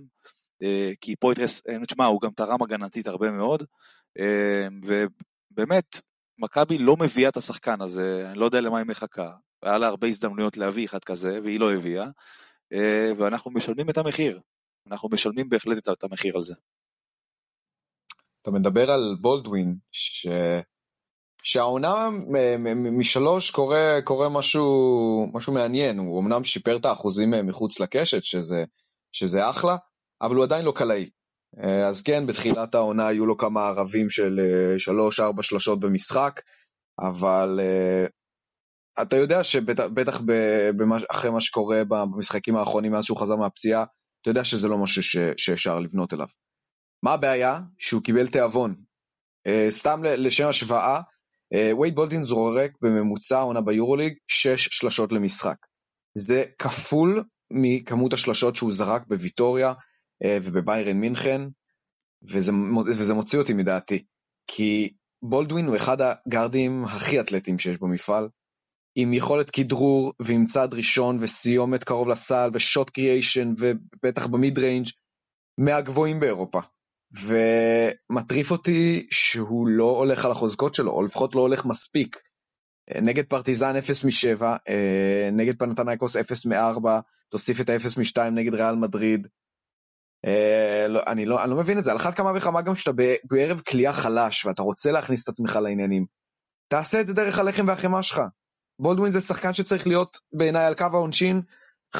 כי פויטרס, תשמע, הוא גם תרם הגנתית הרבה מאוד, ובאמת, מכבי לא מביאה את השחקן הזה, אני לא יודע למה היא מחכה. היה לה הרבה הזדמנויות להביא אחד כזה, והיא לא הביאה, אה, ואנחנו משלמים את המחיר. אנחנו משלמים בהחלט את המחיר על זה. אתה מדבר על בולדווין, ש... שהעונה משלוש קורה, קורה משהו, משהו מעניין, הוא אמנם שיפר את האחוזים מחוץ לקשת, שזה, שזה אחלה, אבל הוא עדיין לא קלעי. אז כן, בתחילת העונה היו לו כמה ערבים של שלוש-ארבע שלשות במשחק, אבל אתה יודע שבטח אחרי מה שקורה במשחקים האחרונים מאז שהוא חזר מהפציעה, אתה יודע שזה לא משהו שאפשר לבנות אליו. מה הבעיה? שהוא קיבל תיאבון. סתם לשם השוואה, וייד בולדווין זורק בממוצע עונה ביורוליג 6 שלשות למשחק. זה כפול מכמות השלשות שהוא זרק בוויטוריה ובביירן מינכן, וזה, וזה מוציא אותי מדעתי. כי בולדווין הוא אחד הגארדים הכי אתלטיים שיש במפעל, עם יכולת כדרור ועם צעד ראשון וסיומת קרוב לסל ו shot creation ובטח ב mid-range מהגבוהים באירופה. ומטריף אותי שהוא לא הולך על החוזקות שלו, או לפחות לא הולך מספיק. נגד פרטיזן 0 מ-7, נגד פנתנייקוס 0 מ-4, תוסיף את ה-0 מ-2 נגד ריאל מדריד. לא, אני, לא, אני לא מבין את זה, על אחת כמה וכמה גם כשאתה בערב כליאה חלש ואתה רוצה להכניס את עצמך לעניינים. תעשה את זה דרך הלחם והחמאה שלך. בולדווין זה שחקן שצריך להיות בעיניי על קו העונשין 5-6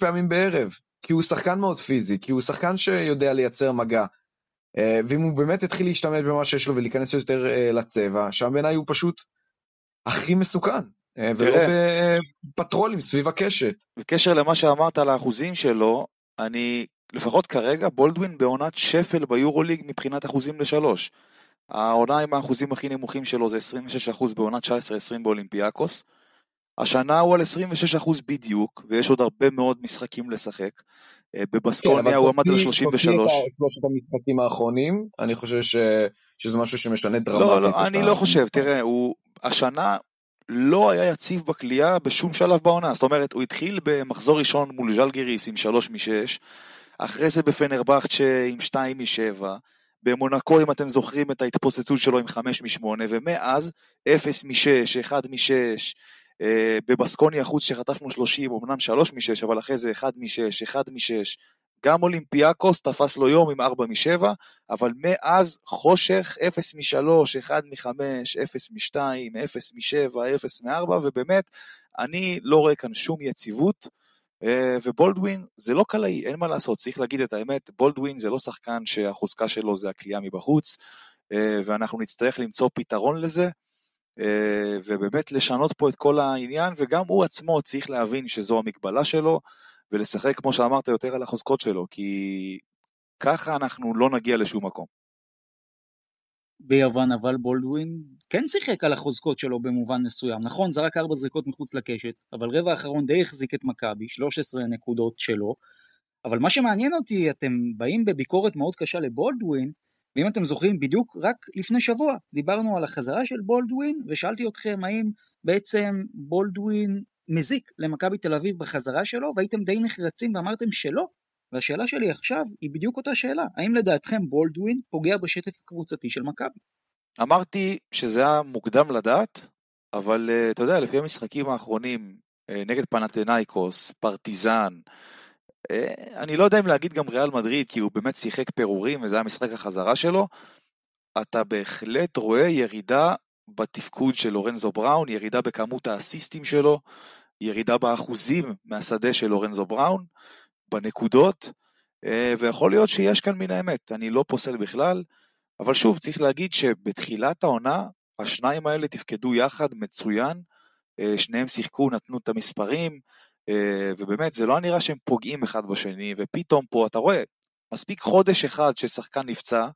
פעמים בערב, כי הוא שחקן מאוד פיזי, כי הוא שחקן שיודע לייצר מגע. אה, ואם הוא באמת יתחיל להשתמש במה שיש לו ולהיכנס יותר אה, לצבע, שם בעיניי הוא פשוט הכי מסוכן. אה, ולא בפטרולים סביב הקשת. בקשר למה שאמרת על האחוזים שלו, אני, לפחות כרגע, בולדווין בעונת שפל ביורוליג מבחינת אחוזים לשלוש. העונה עם האחוזים הכי נמוכים שלו זה 26% בעונת 19-20 באולימפיאקוס. השנה הוא על 26% בדיוק, ויש עוד הרבה מאוד משחקים לשחק. אה, בבסקוניה כן, הוא עמד על 33. שלושת המשחקים האחרונים, אני חושב ש... שזה משהו שמשנה דרמטית. לא, לא, אני לא חושב, תראה, הוא השנה לא היה יציב בכלייה בשום שלב בעונה, זאת אומרת, הוא התחיל במחזור ראשון מול ז'לגיריס עם 3 מ-6, אחרי זה בפנרבכצ'ה עם 2 מ-7, במונקו, אם אתם זוכרים את ההתפוצצות שלו עם 5 מ-8, ומאז 0 מ-6, 1 מ-6, אה, בבסקוני החוץ שחטפנו 30, אמנם 3 מ-6, אבל אחרי זה 1 מ-6, 1 מ-6. גם אולימפיאקוס תפס לו יום עם 4 מ-7, אבל מאז חושך 0 מ-3, 1 מ-5, 0 מ-2, 0 מ-7, 0 מ-4, ובאמת, אני לא רואה כאן שום יציבות. אה, ובולדווין זה לא קלעי, אין מה לעשות, צריך להגיד את האמת, בולדווין זה לא שחקן שהחוזקה שלו זה הכלייה מבחוץ, אה, ואנחנו נצטרך למצוא פתרון לזה, אה, ובאמת לשנות פה את כל העניין, וגם הוא עצמו צריך להבין שזו המגבלה שלו, ולשחק, כמו שאמרת, יותר על החוזקות שלו, כי ככה אנחנו לא נגיע לשום מקום. ביוון, אבל בולדווין כן שיחק על החוזקות שלו במובן מסוים. נכון, זרק ארבע זריקות מחוץ לקשת, אבל רבע האחרון די החזיק את מכבי, 13 נקודות שלו. אבל מה שמעניין אותי, אתם באים בביקורת מאוד קשה לבולדווין, ואם אתם זוכרים, בדיוק רק לפני שבוע דיברנו על החזרה של בולדווין, ושאלתי אתכם האם בעצם בולדווין מזיק למכבי תל אביב בחזרה שלו, והייתם די נחרצים ואמרתם שלא, והשאלה שלי עכשיו היא בדיוק אותה שאלה, האם לדעתכם בולדווין פוגע בשטף הקבוצתי של מכבי? אמרתי שזה היה מוקדם לדעת, אבל uh, אתה יודע, לפי המשחקים האחרונים uh, נגד פנתנאיקוס, פרטיזן, uh, אני לא יודע אם להגיד גם ריאל מדריד, כי הוא באמת שיחק פירורים וזה היה משחק החזרה שלו, אתה בהחלט רואה ירידה בתפקוד של לורנזו בראון, ירידה בכמות האסיסטים שלו, ירידה באחוזים מהשדה של לורנזו בראון, בנקודות, אה, ויכול להיות שיש כאן מן האמת, אני לא פוסל בכלל, אבל שוב, צריך להגיד שבתחילת העונה, השניים האלה תפקדו יחד מצוין, אה, שניהם שיחקו, נתנו את המספרים, אה, ובאמת, זה לא נראה שהם פוגעים אחד בשני, ופתאום פה, אתה רואה, מספיק חודש אחד ששחקן נפצע,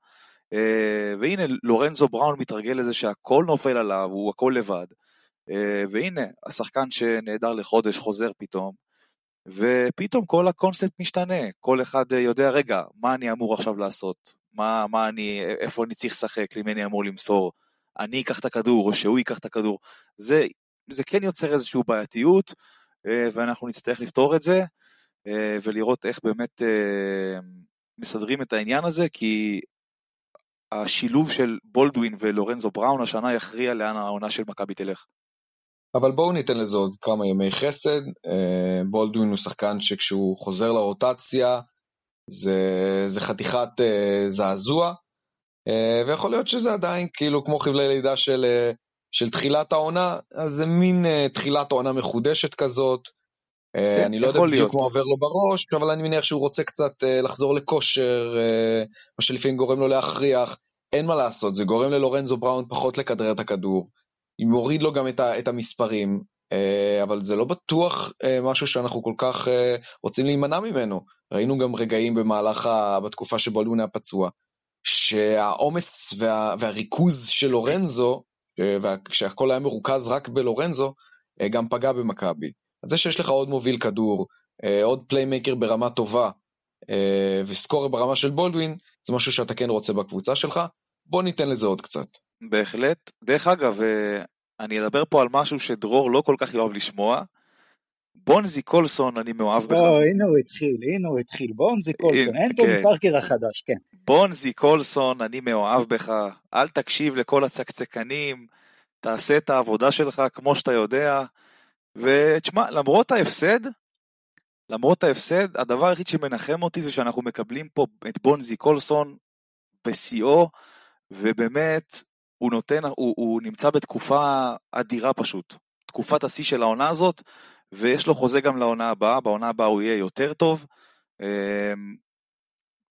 והנה לורנזו בראון מתרגל לזה שהכל נופל עליו, הוא הכל לבד. והנה, השחקן שנעדר לחודש חוזר פתאום, ופתאום כל הקונספט משתנה, כל אחד יודע, רגע, מה אני אמור עכשיו לעשות? מה, מה אני, איפה אני צריך לשחק, למי אני אמור למסור? אני אקח את הכדור, או שהוא ייקח את הכדור. זה, זה כן יוצר איזושהי בעייתיות, אה, ואנחנו נצטרך לפתור את זה, אה, ולראות איך באמת אה, מסדרים את העניין הזה, כי השילוב של בולדווין ולורנזו בראון השנה יכריע לאן העונה של מכבי תלך. אבל בואו ניתן לזה עוד כמה ימי חסד. אה, בולדווין הוא שחקן שכשהוא חוזר לרוטציה זה, זה חתיכת uh, זעזוע, uh, ויכול להיות שזה עדיין כאילו כמו חבלי לידה של, של תחילת העונה, אז זה מין תחילת עונה מחודשת כזאת. כן, אני לא יודע בדיוק. מה עובר לו בראש, אבל אני מניח שהוא רוצה קצת לחזור לכושר, מה שלפעמים גורם לו להכריח. אין מה לעשות, זה גורם ללורנזו בראון פחות לכדרר את הכדור. מוריד לו גם את, ה, את המספרים, uh, אבל זה לא בטוח uh, משהו שאנחנו כל כך uh, רוצים להימנע ממנו. ראינו גם רגעים במהלך, ה, בתקופה שבולדווין היה פצוע, שהעומס וה, והריכוז של לורנזו, כשהכל היה מרוכז רק בלורנזו, אה, גם פגע במכבי. אז זה שיש לך עוד מוביל כדור, אה, עוד playmaker ברמה טובה, אה, ו scorer ברמה של בולדווין, זה משהו שאתה כן רוצה בקבוצה שלך, בוא ניתן לזה עוד קצת. בהחלט. דרך אגב, אה, אני אדבר פה על משהו שדרור לא כל כך יאהב לשמוע. בונזי קולסון, אני מאוהב בך. בוא, הנה הוא התחיל, הנה הוא התחיל. בונזי קולסון, הנה, אנטוני כן. פארקר החדש, כן. בונזי קולסון, אני מאוהב בך. אל תקשיב לכל הצקצקנים, תעשה את העבודה שלך כמו שאתה יודע. ותשמע, למרות ההפסד, למרות ההפסד, הדבר היחיד שמנחם אותי זה שאנחנו מקבלים פה את בונזי קולסון בשיאו, ובאמת, הוא נותן, הוא, הוא נמצא בתקופה אדירה פשוט. תקופת השיא של העונה הזאת, ויש לו חוזה גם לעונה הבאה, בעונה הבאה הוא יהיה יותר טוב. אמ,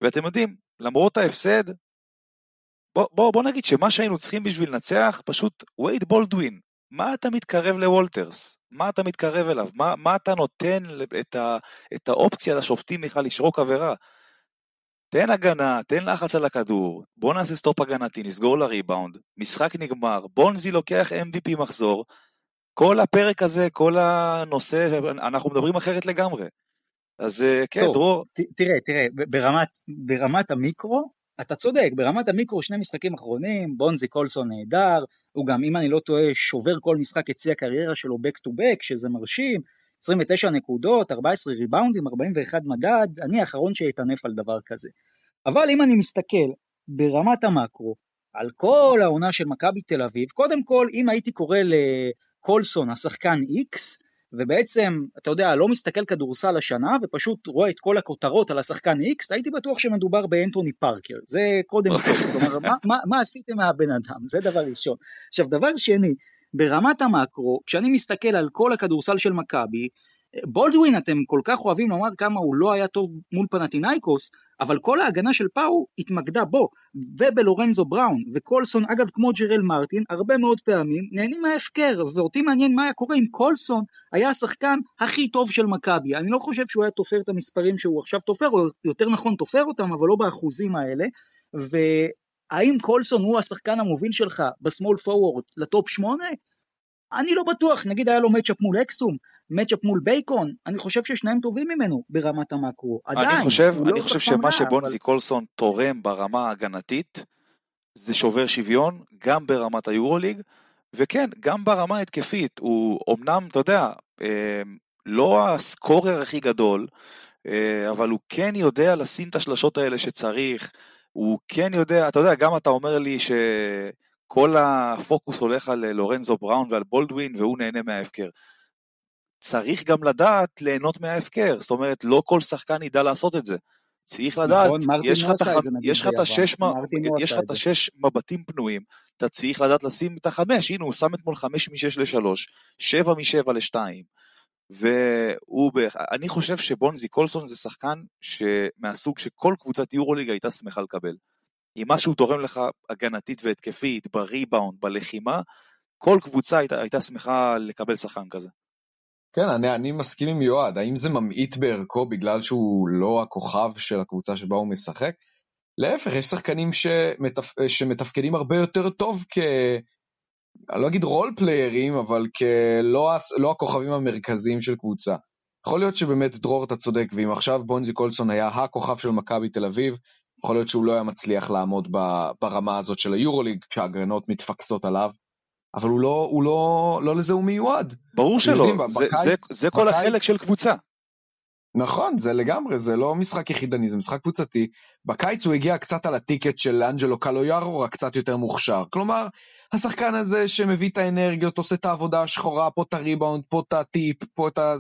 ואתם יודעים, למרות ההפסד, בוא, בוא, בוא נגיד שמה שהיינו צריכים בשביל לנצח, פשוט וייד בולדווין, מה אתה מתקרב לוולטרס? מה אתה מתקרב אליו? מה, מה אתה נותן את, ה, את האופציה לשופטים בכלל לשרוק עבירה? תן הגנה, תן לחץ על הכדור, בוא נעשה stop הגנתי, נסגור לריבאונד, משחק נגמר, בונזי לוקח MVP מחזור, כל הפרק הזה, כל הנושא, אנחנו מדברים אחרת לגמרי. אז אה, כן, טוב, דרור, ת- תראה, תראה, ברמת, ברמת המיקרו, אתה צודק, ברמת המיקרו שני משחקים אחרונים, בונזי קולסון נהדר, הוא גם, אם אני לא טועה, שובר כל משחק את שיא הקריירה שלו back to back, שזה מרשים, 29 נקודות, 14 ריבאונדים, 41 מדד, אני האחרון שיטנף על דבר כזה. אבל אם אני מסתכל ברמת המקרו, על כל העונה של מכבי תל אביב, קודם כל, אם הייתי קורא לקולסון השחקן X, ובעצם, אתה יודע, לא מסתכל כדורסל השנה, ופשוט רואה את כל הכותרות על השחקן X, הייתי בטוח שמדובר באנטוני פארקר. זה קודם כל, כלומר, מה, מה, מה עשיתם מהבן אדם? זה דבר ראשון. עכשיו, דבר שני, ברמת המקרו, כשאני מסתכל על כל הכדורסל של מכבי, בולדווין, אתם כל כך אוהבים לומר כמה הוא לא היה טוב מול פנטינאיקוס, אבל כל ההגנה של פאו התמקדה בו, ובלורנזו בראון, וקולסון, אגב, כמו ג'רל מרטין, הרבה מאוד פעמים נהנים מההפקר, ואותי מעניין מה היה קורה אם קולסון היה השחקן הכי טוב של מכבי. אני לא חושב שהוא היה תופר את המספרים שהוא עכשיו תופר, או יותר נכון תופר אותם, אבל לא באחוזים האלה, והאם קולסון הוא השחקן המוביל שלך ב small forward ל top 8? אני לא בטוח, נגיד היה לו matchup מול אקסום, matchup מול בייקון, אני חושב ששניהם טובים ממנו ברמת המקרו. עדיין, אני חושב, אני לא חושב שמה שבונזי אבל- קולסון תורם ברמה ההגנתית, זה שובר שוויון, גם ברמת היורוליג, וכן, גם ברמה ההתקפית. הוא אמנם, אתה יודע, אה, לא הסקורר הכי גדול, אה, אבל הוא כן יודע לשים את השלשות האלה שצריך, הוא כן יודע, אתה יודע, גם אתה אומר לי שכל הפוקוס הולך על לורנזו בראון ועל בולדווין, והוא נהנה מההפקר. צריך גם לדעת ליהנות מההפקר, זאת אומרת, לא כל שחקן ידע לעשות את זה. צריך לדעת, נכון, יש לך לא את לא. השש מבטים פנויים, אתה צריך לדעת לשים את החמש, הנה הוא שם אתמול חמש משש לשלוש, שבע משבע לשתיים, והוא. אני חושב שבונזי קולסון זה שחקן מהסוג שכל קבוצת יורוליג הייתה שמחה לקבל. עם מה שהוא תורם לך הגנתית והתקפית, בריבאונד, בלחימה, כל קבוצה הייתה, הייתה שמחה לקבל שחקן כזה. כן, אני, אני מסכים עם יועד, האם זה ממעיט בערכו בגלל שהוא לא הכוכב של הקבוצה שבה הוא משחק? להפך, יש שחקנים שמתפ... שמתפקדים הרבה יותר טוב כ... אני לא אגיד רול פליירים, אבל כלא לא הכוכבים המרכזיים של קבוצה. יכול להיות שבאמת דרור אתה צודק, ואם עכשיו בונזי קולסון היה הכוכב של מכבי תל אביב, יכול להיות שהוא לא היה מצליח לעמוד ברמה הזאת של היורוליג כשההגרנות מתפקסות עליו. אבל הוא לא, הוא לא, לא לזה הוא מיועד. ברור שלא, יודעים, זה, בקיץ, זה, זה כל בקיץ, החלק של קבוצה. נכון, זה לגמרי, זה לא משחק יחידני, זה משחק קבוצתי. בקיץ הוא הגיע קצת על הטיקט של אנג'לו קלויארו, רק קצת יותר מוכשר. כלומר, השחקן הזה שמביא את האנרגיות, עושה את העבודה השחורה, פה את הריבאונד, פה את הטיפ, פה את ה...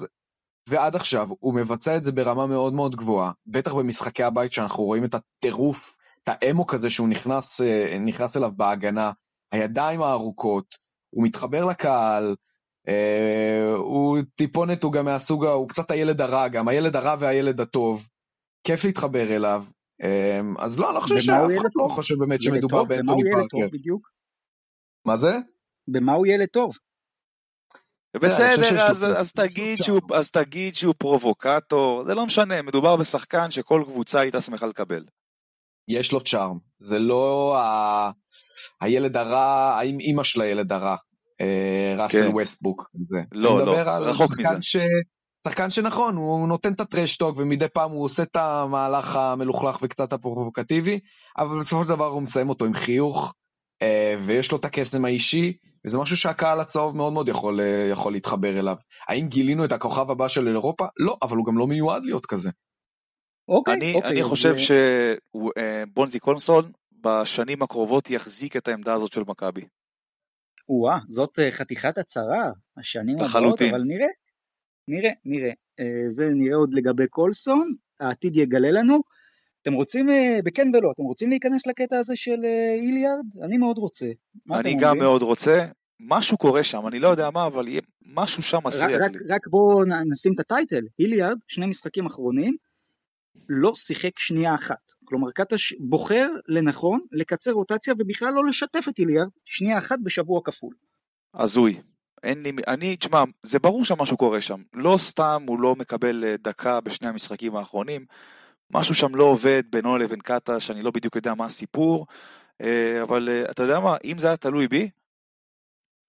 ועד עכשיו הוא מבצע את זה ברמה מאוד מאוד גבוהה, בטח במשחקי הבית שאנחנו רואים את הטירוף, את האמו כזה שהוא נכנס, נכנס אליו בהגנה, הידיים הארוכות, הוא מתחבר לקהל, אה, הוא טיפונת, הוא גם מהסוג, הוא קצת הילד הרע גם, הילד הרע והילד הטוב, כיף להתחבר אליו. אה, אז לא, אני לא חושב שאף אחד לא חושב באמת שמדובר באנטוני פארקר. מה זה? במה הוא ילד טוב? בסדר, אז, אז, תגיד שהוא, אז תגיד שהוא פרובוקטור, זה לא משנה, מדובר בשחקן שכל קבוצה הייתה שמחה לקבל. יש לו צ'ארם, זה לא ה... הילד הרע, האם אימא של הילד הרע, אה, ראסל כן. ווסטבוק, זה. לא, לא, רחוק מזה. ש... שחקן שנכון, הוא נותן את הטרשטוק ומדי פעם הוא עושה את המהלך המלוכלך וקצת הפרובוקטיבי, אבל בסופו של דבר הוא מסיים אותו עם חיוך, ויש לו את הקסם האישי, וזה משהו שהקהל הצהוב מאוד מאוד יכול, אה, יכול להתחבר אליו. האם גילינו את הכוכב הבא של אירופה? לא, אבל הוא גם לא מיועד להיות כזה. אוקיי, אני, אוקיי. אני חושב זה... שבונזי קונסון בשנים הקרובות יחזיק את העמדה הזאת של מכבי. או-אה, זאת אה, חתיכת הצהרה, השנים הבאות, אבל נראה, נראה, נראה. זה נראה עוד לגבי קולסון, העתיד יגלה לנו. אתם רוצים, אה, בכן ולא, אתם רוצים להיכנס לקטע הזה של אה, איליארד? אני מאוד רוצה. אני גם אומרים? מאוד רוצה. משהו קורה שם, אני לא יודע מה, אבל משהו שם מסריח לי. רק, רק בואו נשים את הטייטל. איליארד, שני משחקים אחרונים, לא שיחק שנייה אחת. כלומר, קטש בוחר לנכון לקצר רוטציה ובכלל לא לשתף את איליארד שנייה אחת בשבוע כפול. הזוי. אין לי, אני, תשמע, זה ברור שמשהו קורה שם. לא סתם הוא לא מקבל אה, דקה בשני המשחקים האחרונים. משהו שם לא עובד בינו לבין קאטה, שאני לא בדיוק יודע מה הסיפור, אה, אבל אה, אתה יודע מה, אם זה היה תלוי בי,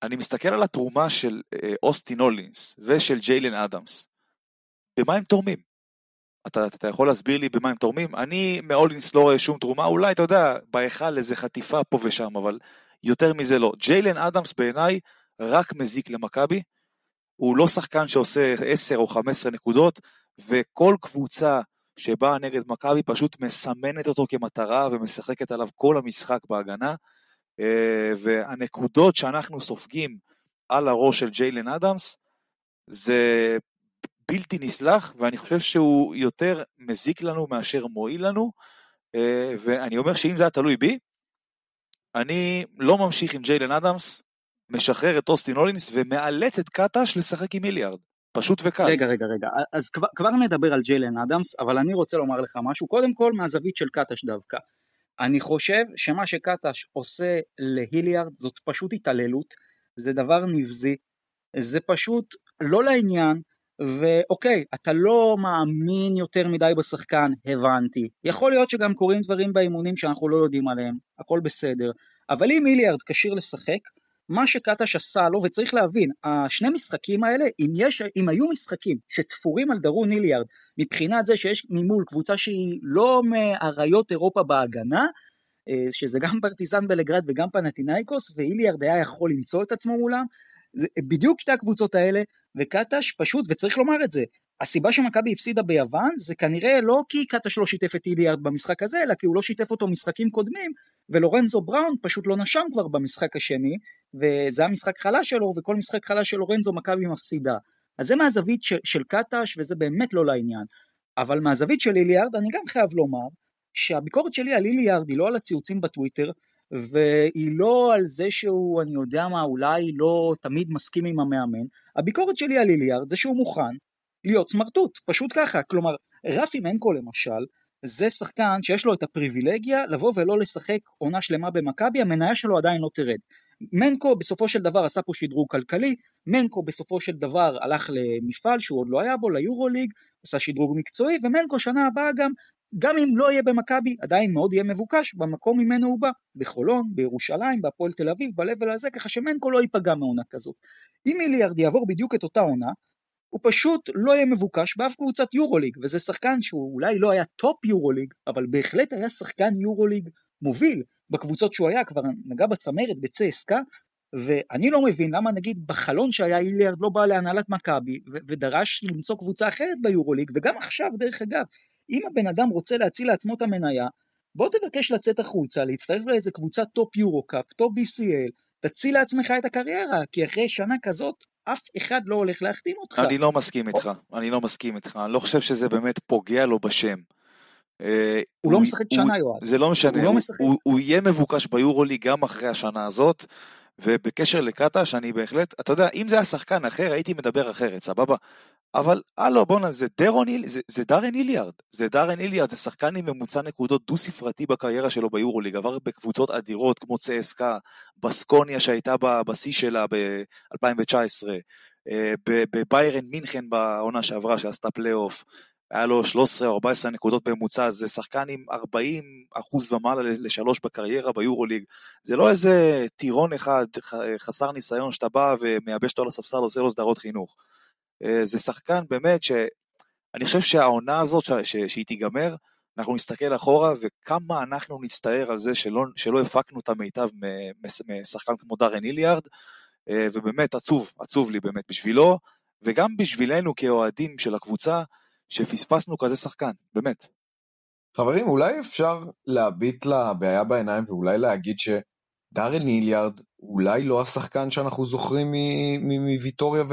אני מסתכל על התרומה של אה, אוסטין הולינס ושל ג'יילן אדמס. במה הם תורמים? אתה, אתה יכול להסביר לי במה הם תורמים? אני מהולינס לא רואה שום תרומה, אולי אתה יודע, בהיכל איזה חטיפה פה ושם, אבל יותר מזה לא. ג'יילן אדמס בעיניי רק מזיק למכבי, הוא לא שחקן שעושה 10 או 15 נקודות, וכל קבוצה שבאה נגד מכבי פשוט מסמנת אותו כמטרה ומשחקת עליו כל המשחק בהגנה. אה, והנקודות שאנחנו סופגים על הראש של ג'יילן אדמס זה בלתי נסלח, ואני חושב שהוא יותר מזיק לנו מאשר מועיל לנו, אה, ואני אומר שאם זה היה תלוי בי, אני לא ממשיך עם ג'יילן אדמס, משחרר את אוסטין הולינס ומאלץ את קטש לשחק עם מיליארד. פשוט וקל. רגע, רגע, רגע, אז כבר, כבר נדבר על ג'יילן אדמס, אבל אני רוצה לומר לך משהו, קודם כל מהזווית של קטש דווקא. אני חושב שמה שקטש עושה להיליארד זאת פשוט התעללות, זה דבר נבזי, זה פשוט לא לעניין, ואוקיי, אתה לא מאמין יותר מדי בשחקן, הבנתי. יכול להיות שגם קורים דברים באימונים שאנחנו לא יודעים עליהם, הכל בסדר, אבל אם היליארד כשיר לשחק, מה שקטש עשה לו, וצריך להבין, השני משחקים האלה, אם, יש, אם היו משחקים שתפורים על דרון איליארד, מבחינת זה שיש ממול קבוצה שהיא לא מאריות אירופה בהגנה, אה, שזה גם פרטיזן בלגרד וגם פנטינאיקוס, ואיליארד היה יכול למצוא את עצמו מולם, בדיוק שתי הקבוצות האלה, וקטש פשוט, וצריך לומר את זה, הסיבה שמכבי הפסידה ביוון זה כנראה לא כי קטש לא שיתף את איליארד במשחק הזה, אלא כי הוא לא שיתף אותו משחקים קודמים, ולורנזו בראון פשוט לא נשם כבר במשחק השני, וזה המשחק חלש שלו, וכל משחק חלש של לורנזו מכבי מפסידה. אז זה מהזווית של, של קטש, וזה באמת לא לעניין. אבל מהזווית של איליארד, אני גם חייב לומר, שהביקורת שלי על איליארד היא לא על הציוצים בטוויטר, והיא לא על זה שהוא, אני יודע מה, אולי לא תמיד מסכים עם המאמן. הביקורת שלי על איליארד זה שהוא מוכן להיות סמרטוט, פשוט ככה. כלומר, רפי מנקו למשל, זה שחקן שיש לו את הפריבילגיה לבוא ולא לשחק עונה שלמה במכבי, המניה שלו עדיין לא תרד. מנקו בסופו של דבר עשה פה שדרוג כלכלי, מנקו בסופו של דבר הלך למפעל שהוא עוד לא היה בו, ליורוליג, עשה שדרוג מקצועי, ומנקו שנה הבאה גם, גם אם לא יהיה במכבי, עדיין מאוד יהיה מבוקש במקום ממנו הוא בא, בחולון, בירושלים, בהפועל תל אביב, ב-level הזה, ככה שמנקו לא ייפגע מעונה כזאת. אם איליארד יעבור בדיוק את אותה עונה, הוא פשוט לא יהיה מבוקש באף קבוצת יורוליג, וזה שחקן שהוא אולי לא היה top יורוליג, אבל בהחלט היה שחקן יורוליג מוביל בקבוצות שהוא היה, כבר נגע בצמרת בצסקה, ואני לא מבין למה נגיד בחלון שהיה איליארד לא בא להנהלת מכבי ודרש למצוא קבוצה אחרת ביורוליג, וגם עכשיו דרך אגב, אם הבן אדם רוצה להציל לעצמו את המניה, בוא תבקש לצאת החוצה, להצטרף לאיזה קבוצת top יורו-קאפ, top BCL, תציל לעצמך את הקריירה, כי אחרי שנה כזאת אף אחד לא הולך להחתים אותך. אני לא מסכים איתך, אני לא מסכים איתך, אני לא חושב שזה באמת פוגע לו בשם. אה, הוא לא משחק שנה, יואב. זה לא משנה, הוא, לא הוא יהיה מבוקש ביורוליג גם אחרי השנה הזאת, ובקשר לקטש, אני בהחלט, אתה יודע, אם זה היה שחקן אחר, הייתי מדבר אחרת, סבבה? אבל הלו, בואנה, זה דארן איל, זה, זה דארן איליארד, זה דארן איליארד, זה שחקן עם ממוצע נקודות דו-ספרתי בקריירה שלו ביורוליג, עבר בקבוצות אדירות כמו צסקה, בסקוניה שהייתה בשיא שלה ב-2019, אה, בביירן מינכן בעונה שעברה שעשתה פלייאוף, היה לו 13 או 14 נקודות בממוצע, זה שחקן עם 40 אחוז ומעלה לשלוש בקריירה ביורוליג. זה לא איזה טירון אחד חסר ניסיון שאתה בא ומייבש אותו על הספסל, עושה לו סדרות חינוך. אה, זה שחקן באמת שאני חושב שהעונה הזאת, ש... ש... שהיא תיגמר, אנחנו נסתכל אחורה וכמה אנחנו נצטער על זה שלא, שלא הפקנו את המיטב משחקן כמו דארן איליארד, אה, ובאמת עצוב, עצוב לי באמת בשבילו, וגם בשבילנו כאוהדים של הקבוצה, שפספסנו כזה שחקן, באמת. חברים, אולי אפשר להביט לבעיה בעיניים ואולי להגיד שדארן איליארד אולי לא השחקן שאנחנו זוכרים מוויטוריה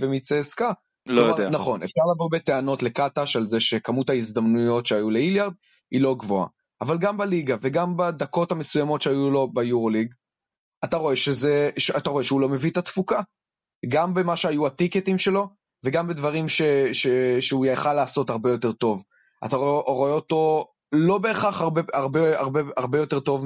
ומצסקה. לא יודע. נכון, אפשר לבוא בטענות לקטש על זה שכמות ההזדמנויות שהיו לאיליארד היא לא גבוהה. אבל גם בליגה וגם בדקות המסוימות שהיו לו ביורוליג, אתה רואה, שזה, אתה רואה שהוא לא מביא את התפוקה. גם במה שהיו הטיקטים שלו, וגם בדברים ש, ש, שהוא יכל לעשות הרבה יותר טוב. אתה רואה, רואה אותו לא בהכרח הרבה, הרבה, הרבה, הרבה יותר טוב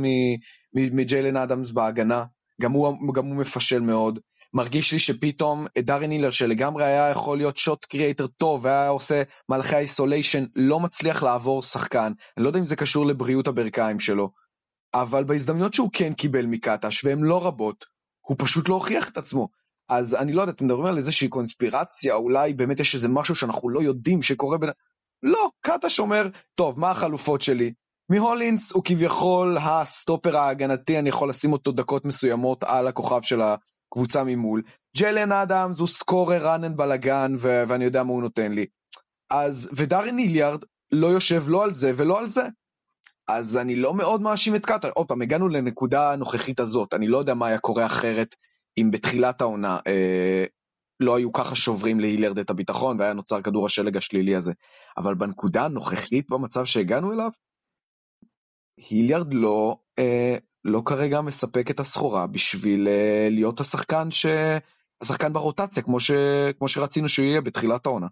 מג'יילן אדמס בהגנה, גם הוא, גם הוא מפשל מאוד. מרגיש לי שפתאום דארן הילר שלגמרי היה יכול להיות שוט קריאייטר טוב והיה עושה מהלכי איסוליישן לא מצליח לעבור שחקן. אני לא יודע אם זה קשור לבריאות הברכיים שלו. אבל בהזדמנויות שהוא כן קיבל מקטש והן לא רבות, הוא פשוט לא הוכיח את עצמו. אז אני לא יודע, אתם מדברים על איזושהי קונספירציה, אולי באמת יש איזה משהו שאנחנו לא יודעים שקורה בין... לא, קטש אומר, טוב, מה החלופות שלי? מהולינס הוא כביכול הסטופר ההגנתי, אני יכול לשים אותו דקות מסוימות על הכוכב של הקבוצה ממול. ג'לן אדאמס הוא סקורר ראנן בלאגן, ו- ואני יודע מה הוא נותן לי. אז, ודארן איליארד לא יושב לא על זה ולא על זה. אז אני לא מאוד מאשים את קטר. עוד פעם, הגענו לנקודה הנוכחית הזאת, אני לא יודע מה היה קורה אחרת אם בתחילת העונה אה, לא היו ככה שוברים להילרד את הביטחון והיה נוצר כדור השלג השלילי הזה. אבל בנקודה הנוכחית במצב שהגענו אליו, היליארד לא, אה, לא כרגע מספק את הסחורה בשביל אה, להיות השחקן, ש... השחקן ברוטציה כמו, ש... כמו שרצינו שהוא יהיה בתחילת העונה.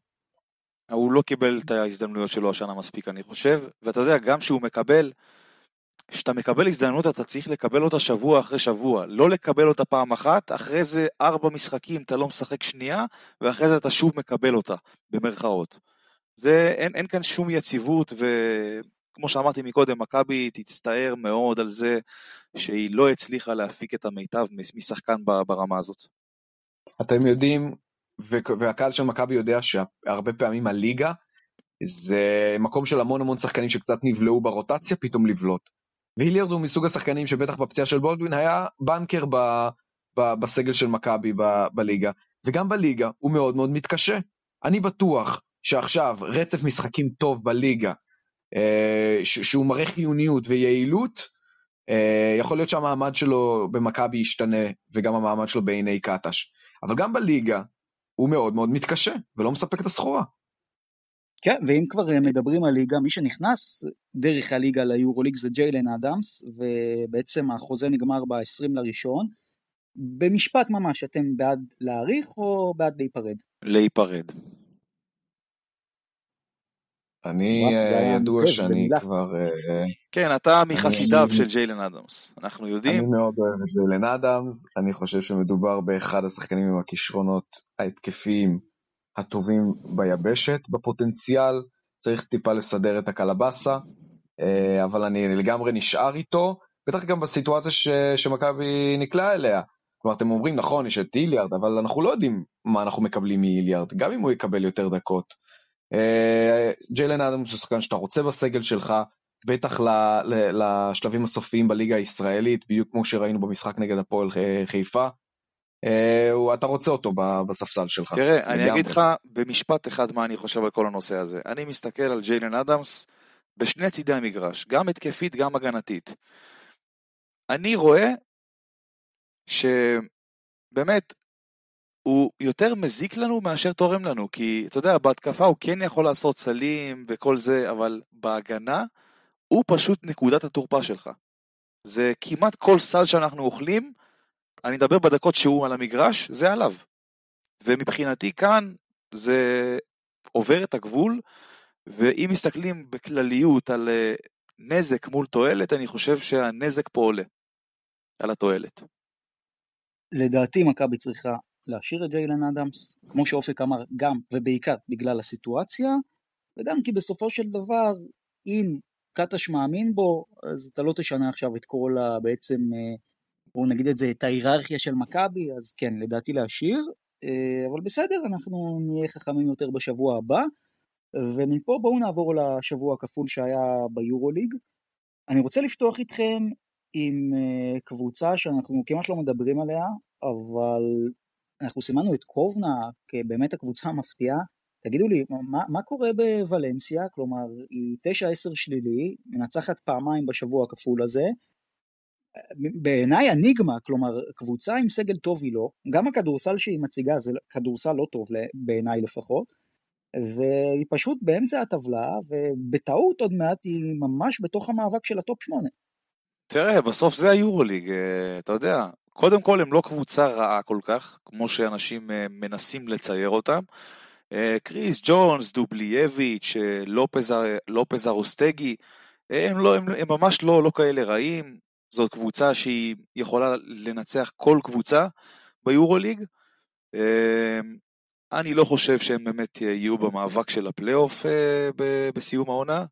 הוא לא קיבל את ההזדמנויות שלו השנה מספיק אני חושב, ואתה יודע, גם שהוא מקבל, כשאתה מקבל הזדמנות אתה צריך לקבל אותה שבוע אחרי שבוע, לא לקבל אותה פעם אחת, אחרי זה ארבע משחקים אתה לא משחק שנייה, ואחרי זה אתה שוב מקבל אותה, במרכאות. זה, אין, אין כאן שום יציבות, וכמו שאמרתי מקודם, מכבי תצטער מאוד על זה שהיא לא הצליחה להפיק את המיטב משחקן ברמה הזאת. אתם יודעים, והקהל של מכבי יודע שהרבה פעמים הליגה זה מקום של המון המון שחקנים שקצת נבלעו ברוטציה פתאום לבלוט. והיליארד הוא מסוג השחקנים שבטח בפציעה של בולדווין היה בנקר ב, ב, בסגל של מכבי בליגה, וגם בליגה הוא מאוד מאוד מתקשה. אני בטוח שעכשיו רצף משחקים טוב בליגה, אה, שהוא מראה חיוניות ויעילות, אה, יכול להיות שהמעמד שלו במכבי ישתנה, וגם המעמד שלו בעיני קטש. אבל גם בליגה הוא מאוד מאוד מתקשה, ולא מספק את הסחורה. כן, ואם כבר אה, מדברים על ליגה, מי שנכנס דרך הליגה ליורוליג זה ג'יילן אדמס, ובעצם החוזה נגמר ב-20 לראשון. במשפט ממש, אתם בעד להאריך או בעד להיפרד? להיפרד. אני אה, ידוע שאני כבר... אה, כן, אתה מחסידיו של ג'יילן אדמס, אנחנו יודעים. אני מאוד אוהב את ג'יילן אדמס, אני חושב שמדובר באחד השחקנים עם הכישרונות ההתקפיים הטובים ביבשת, בפוטנציאל, צריך טיפה לסדר את הקלבאסה, אה, אבל אני לגמרי נשאר איתו, בטח גם בסיטואציה ש... שמכבי נקלעה אליה. כלומר, אתם אומרים, נכון, יש את איליארד, אבל אנחנו לא יודעים מה אנחנו מקבלים מאיליארד, גם אם הוא יקבל יותר דקות. אה, ג'יילן אדמס הוא שחקן שאתה רוצה בסגל שלך, בטח לשלבים הסופיים בליגה הישראלית, בדיוק כמו שראינו במשחק נגד הפועל חיפה. אה, אתה רוצה אותו בספסל שלך. תראה, אני אגיד לך במשפט אחד מה אני חושב על כל הנושא הזה. אני מסתכל על ג'יילן אדמס בשני צידי המגרש, גם התקפית, גם הגנתית. אני רואה שבאמת הוא יותר מזיק לנו מאשר תורם לנו, כי אתה יודע, בהתקפה הוא כן יכול לעשות סלים וכל זה, אבל בהגנה הוא פשוט נקודת התורפה שלך. זה כמעט כל סל שאנחנו אוכלים, אני מדבר בדקות שהוא על המגרש, זה עליו. ומבחינתי כאן זה עובר את הגבול, ואם מסתכלים בכלליות על אה, נזק מול תועלת, אני חושב שהנזק פה עולה על התועלת. לדעתי מכבי צריכה להשאיר את ג'יילן אדמס, כמו שאופק אמר, גם ובעיקר בגלל הסיטואציה, וגם כי בסופו של דבר, אם קטש מאמין בו, אז אתה לא תשנה עכשיו את כל ה... בעצם, אה, בואו נגיד את זה, את ההיררכיה של מכבי, אז כן, לדעתי להשאיר, אה, אבל בסדר, אנחנו נהיה חכמים יותר בשבוע הבא. ומפה בואו נעבור לשבוע הכפול שהיה ביורוליג. אני רוצה לפתוח איתכם עם אה, קבוצה שאנחנו כמעט לא מדברים עליה, אבל אנחנו סימנו את קובנה כבאמת הקבוצה המפתיעה. תגידו לי, מה, מה קורה בוולנסיה? כלומר, היא 9-10 שלילי, מנצחת פעמיים בשבוע הכפול הזה. בעיניי אניגמה, כלומר, קבוצה עם סגל טוב היא לא, גם הכדורסל שהיא מציגה זה כדורסל לא טוב בעיניי לפחות, והיא פשוט באמצע הטבלה, ובטעות עוד מעט היא ממש בתוך המאבק של ה top 8. תראה, בסוף זה היורוליג, אה, אתה יודע, קודם כל הם לא קבוצה רעה כל כך, כמו שאנשים אה, מנסים לצייר אותם. אה, קריס ג'ונס, דובלייביץ', לופז ארוסטגי, הם, לא, הם, הם ממש לא, לא כאלה רעים, זאת קבוצה שהיא יכולה לנצח כל קבוצה ביורוליג. אני לא חושב שהם באמת יהיו במאבק של הפלייאוף אה, בסיום העונה,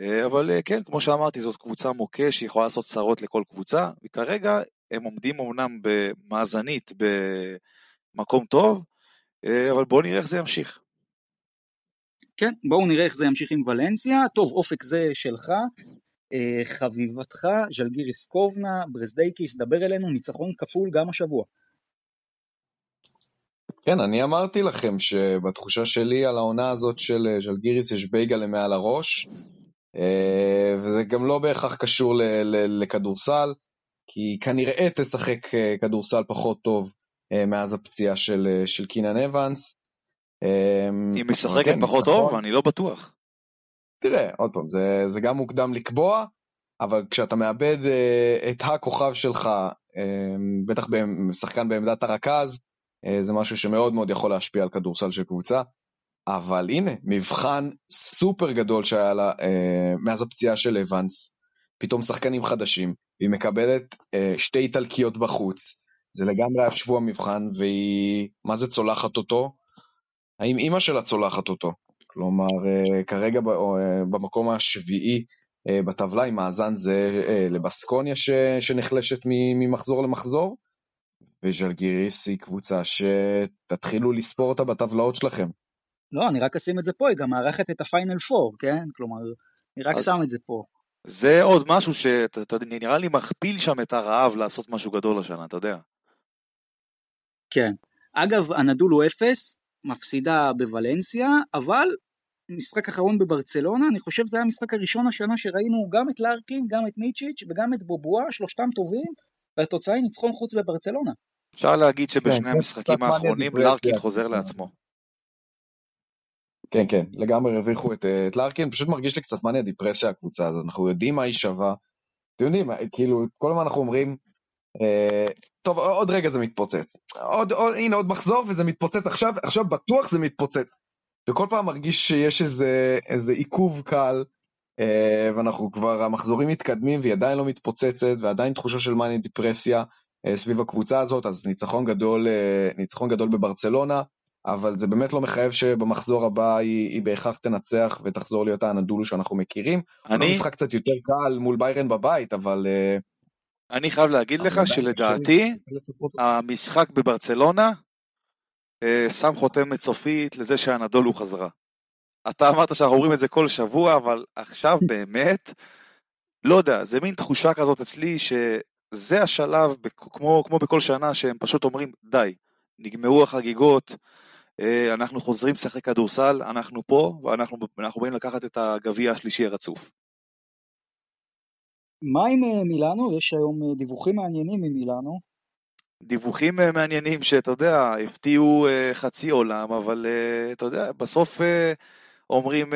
אה, אבל אה, כן, כמו שאמרתי, זאת קבוצה מוקש שיכולה לעשות צרות לכל קבוצה, וכרגע הם עומדים אמנם במאזנית במקום טוב, אבל בואו נראה איך זה ימשיך. כן, בואו נראה איך זה ימשיך עם ולנסיה. טוב, אופק זה שלך. חביבתך, ז'לגיריס קובנה, ברזדייקיס, דבר אלינו, ניצחון כפול גם השבוע. כן, אני אמרתי לכם שבתחושה שלי על העונה הזאת של אה, ז'לגיריס יש בייגלה מעל הראש, אה, וזה גם לא בהכרח קשור לכדורסל, כי כנראה תשחק אה, כדורסל פחות טוב מאז הפציעה של, של קינן אבנס. היא משחקת כן, פחות טוב? אני לא בטוח. תראה, עוד פעם, זה, זה גם מוקדם לקבוע, אבל כשאתה מאבד את הכוכב שלך, בטח שחקן בעמדת הרכז, אה, זה משהו שמאוד מאוד יכול להשפיע על כדורסל של קבוצה. אבל הנה, מבחן סופר גדול שהיה לה אה, מאז הפציעה של אבנס, פתאום שחקנים חדשים, והיא מקבלת אה, שתי איטלקיות בחוץ, זה לגמרי היה שבוע מבחן, והיא, מה זה צולחת אותו? האם אימא שלה צולחת אותו? כלומר, אה, כרגע אה, במקום השביעי אה, בטבלה עם מאזן זה לבסקוניה ש, שנחלשת ממחזור למחזור, וז'לגיריס היא קבוצה שתתחילו לספור אותה בטבלאות שלכם. לא, אני רק אשים את זה פה, היא גם מארחת את הפיינל פור, כן? כלומר, אני רק אז... שם את זה פה. זה עוד משהו שאתה יודע, נראה לי מכפיל שם את הרעב לעשות משהו גדול השנה, אתה יודע. כן. אגב, הנדול הוא אפס, מפסידה בוולנסיה, אבל משחק אחרון בברצלונה, אני חושב זה היה המשחק הראשון השנה שראינו גם את לארקין, גם את מיצ'יץ' וגם את בובואה, שלושתם טובים, והתוצאה היא ניצחון חוץ בברצלונה. אפשר להגיד שבשני כן, המשחקים האחרונים לארקין חוזר לעצמו. כן, כן, לגמרי הרוויחו את, את לארקין, פשוט מרגיש לי קצת מניה דיפרסיה הקבוצה הזאת, אנחנו יודעים מה היא שווה. אתם יודעים, כאילו, כל הזמן אנחנו אומרים, אה, טוב, עוד רגע זה מתפוצץ. עוד, עוד, הנה עוד מחזור וזה מתפוצץ עכשיו, עכשיו בטוח זה מתפוצץ. וכל פעם מרגיש שיש איזה, איזה עיכוב קל, אה, ואנחנו כבר, המחזורים מתקדמים והיא עדיין לא מתפוצצת, ועדיין תחושה של מניה דיפרסיה. אה, סביב הקבוצה הזאת, אז ניצחון גדול, אה, ניצחון גדול בברצלונה, אבל זה באמת לא מחייב שבמחזור הבא היא, היא בהכרח תנצח ותחזור להיות האנדולו שאנחנו מכירים. אני... משחק קצת יותר קל מול ביירן בבית, אבל... אה, אני חייב להגיד לך שלדעתי, המשחק בברצלונה שם חותמת סופית לזה שהאנדולו חזרה. אתה אמרת שאנחנו אומרים את זה כל שבוע, אבל עכשיו באמת, לא יודע, זה מין תחושה כזאת אצלי ש... זה השלב, כמו, כמו בכל שנה, שהם פשוט אומרים, די, נגמרו החגיגות, אה, אנחנו חוזרים לשחק כדורסל, אנחנו פה, ואנחנו באים לקחת את הגביע השלישי הרצוף. מה עם אה, מילאנו? יש היום אה, דיווחים מעניינים ממילאנו. דיווחים מעניינים שאתה יודע, הפתיעו חצי עולם, אבל אתה יודע, בסוף אומרים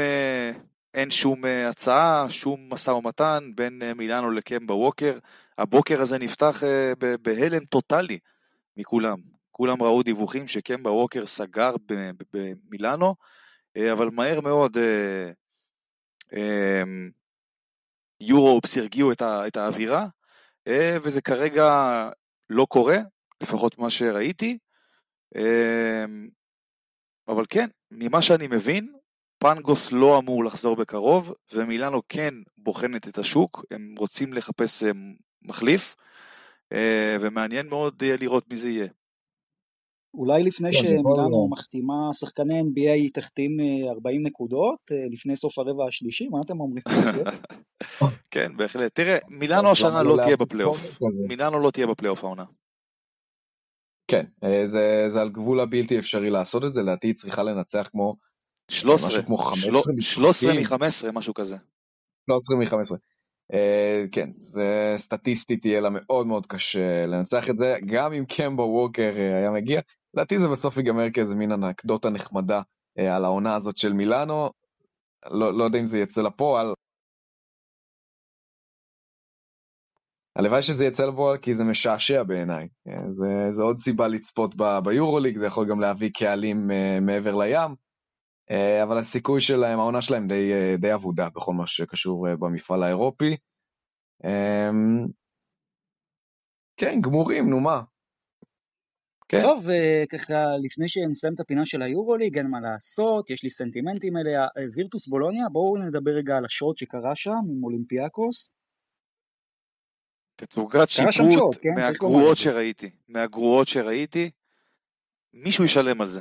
אין שום הצעה, שום משא ומתן בין מילאנו לקמבה ווקר. הבוקר הזה נפתח אה, בהלם טוטאלי מכולם. כולם ראו דיווחים שקמבה ווקר סגר במילאנו, אה, אבל מהר מאוד יורופס הרגיעו את האווירה, וזה כרגע לא קורה, לפחות מה שראיתי. אבל כן, ממה שאני מבין, פנגוס לא אמור לחזור בקרוב, ומילאנו כן בוחנת את השוק, הם רוצים לחפש אה, מחליף, אה, ומעניין מאוד אה, לראות מי זה יהיה. אולי לפני כן, שמילאנו מחתימה שחקני NBA היא תחתים 40 נקודות לפני סוף הרבע השלישי, מה אתם אומרים על זה? כן, בהחלט. תראה, מילאנו השנה לא תהיה בפלייאוף. מילאנו לא תהיה בפלייאוף העונה. כן, זה, זה על גבול הבלתי אפשרי לעשות את זה, לדעתי היא צריכה לנצח כמו 13, משהו כמו 15 13 מ-15, משהו כזה. 13 מ-15. Uh, כן, זה סטטיסטית יהיה לה מאוד מאוד קשה לנצח את זה, גם אם קמבו ווקר uh, היה מגיע, לדעתי זה בסוף ייגמר כאיזה מין אנקדוטה נחמדה uh, על העונה הזאת של מילאנו, לא, לא יודע אם זה יצא לפועל. הלוואי שזה יצא לפועל כי זה משעשע בעיניי, זה, זה עוד סיבה לצפות ביורוליג, זה יכול גם להביא קהלים uh, מעבר לים. אה, אבל הסיכוי שלהם, העונה שלהם די, אה, די אבודה בכל מה שקשור אה, במפעל האירופי. כן, גמורים, נו מה. כן. טוב, ככה, לפני שנסיים את הפינה של היורוליג, אין מה לעשות, יש לי סנטימנטים אליה. וירטוס בולוניה, בואו נדבר רגע על השוט שקרה שם עם אולימפיאקוס. תצוגת שיפוט כן, מהגרועות שראיתי, מהגרועות שראיתי, מישהו ישלם על זה.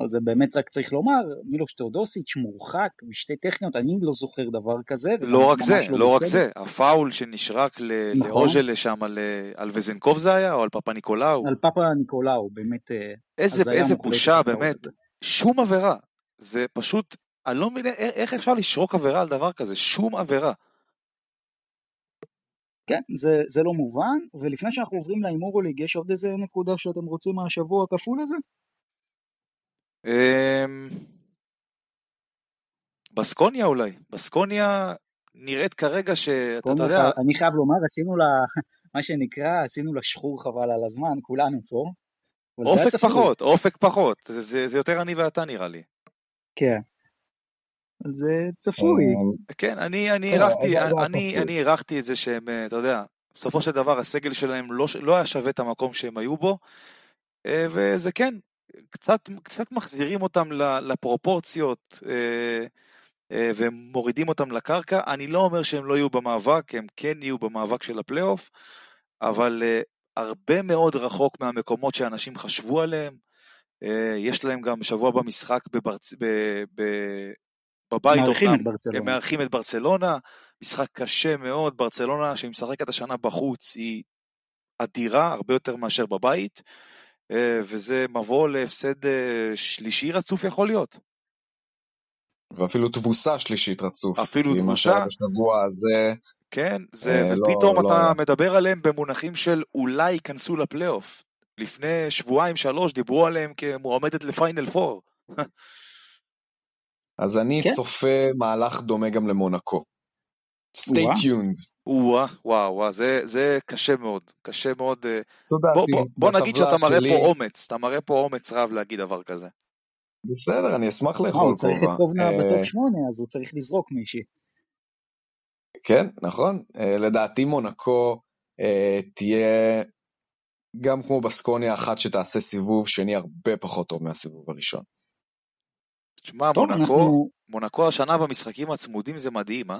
אז זה באמת רק צריך לומר, מילוש טאודוסיץ' מורחק בשתי טכניות, אני לא זוכר דבר כזה. לא רק זה, לא, לא רק זה, הפאול שנשרק נכון. לאוז'לה שם על, על וזנקוב זה היה, או על פאפה ניקולאו? על פאפה ניקולאו, באמת. אה, איזה, איזה בושה, באמת, שום עבירה. זה פשוט, אני לא מבין איך אפשר לשרוק עבירה על דבר כזה, שום עבירה. כן, זה, זה לא מובן, ולפני שאנחנו עוברים להימורו ליג, יש עוד איזה נקודה שאתם רוצים מהשבוע הכפול הזה? אמ, בסקוניה אולי, בסקוניה נראית כרגע שאתה יודע... אני חייב לומר, עשינו לה, מה שנקרא, עשינו לה שחור חבל על הזמן, כולנו פה. אופק פחות, אופק פחות, זה, יותר אני ואתה נראה לי. כן. זה צפוי. אמ, כן, אני הערכתי אני, אני הערכתי את זה שהם, אה, אתה יודע, בסופו של דבר הסגל שלהם לא, לא היה שווה את המקום שהם היו בו, אה, וזה כן, קצת, קצת מחזירים אותם לפרופורציות אה, אה, ומורידים אותם לקרקע. אני לא אומר שהם לא יהיו במאבק, הם כן יהיו במאבק של הפלייאוף, אבל אה, הרבה מאוד רחוק מהמקומות שאנשים חשבו עליהם. יש להם גם שבוע במשחק בברצ... ב... ב... בבית, מארחים את ברצלונה. הם מארחים את ברצלונה, משחק קשה מאוד, ברצלונה שהיא משחקת השנה בחוץ היא אדירה, הרבה יותר מאשר בבית. אה, וזה מבוא להפסד אה, שלישי רצוף יכול להיות. ואפילו תבוסה שלישית רצוף. אפילו תבוסה. מה שהיה בשבוע הזה. כן, זה, אה, לא, ופתאום לא, אתה לא. מדבר עליהם במונחים של אולי ייכנסו לפלייאוף. לפני שבועיים שלוש דיברו עליהם כמועמדת לפיינל פור. אז אני כן? צופה מהלך דומה גם למונקו. Stay tuned. וואו, וואו, זה, זה קשה מאוד, קשה מאוד. אה, בוא, בוא, בוא נגיד שאתה מראה שלי... פה אומץ, אתה מראה פה אומץ רב להגיד דבר כזה. בסדר, אני אשמח לאכול כובע. הוא צריך את קובנה אה, בטופ שמונה, אז הוא צריך לזרוק מישהי. כן, נכון. אה, לדעתי מונקו תהיה גם כמו בסקוניה אחת שתעשה סיבוב שני הרבה פחות טוב מהסיבוב הראשון. תשמע, מונקו, אנחנו... מונקו השנה במשחקים הצמודים זה מדהים, אה?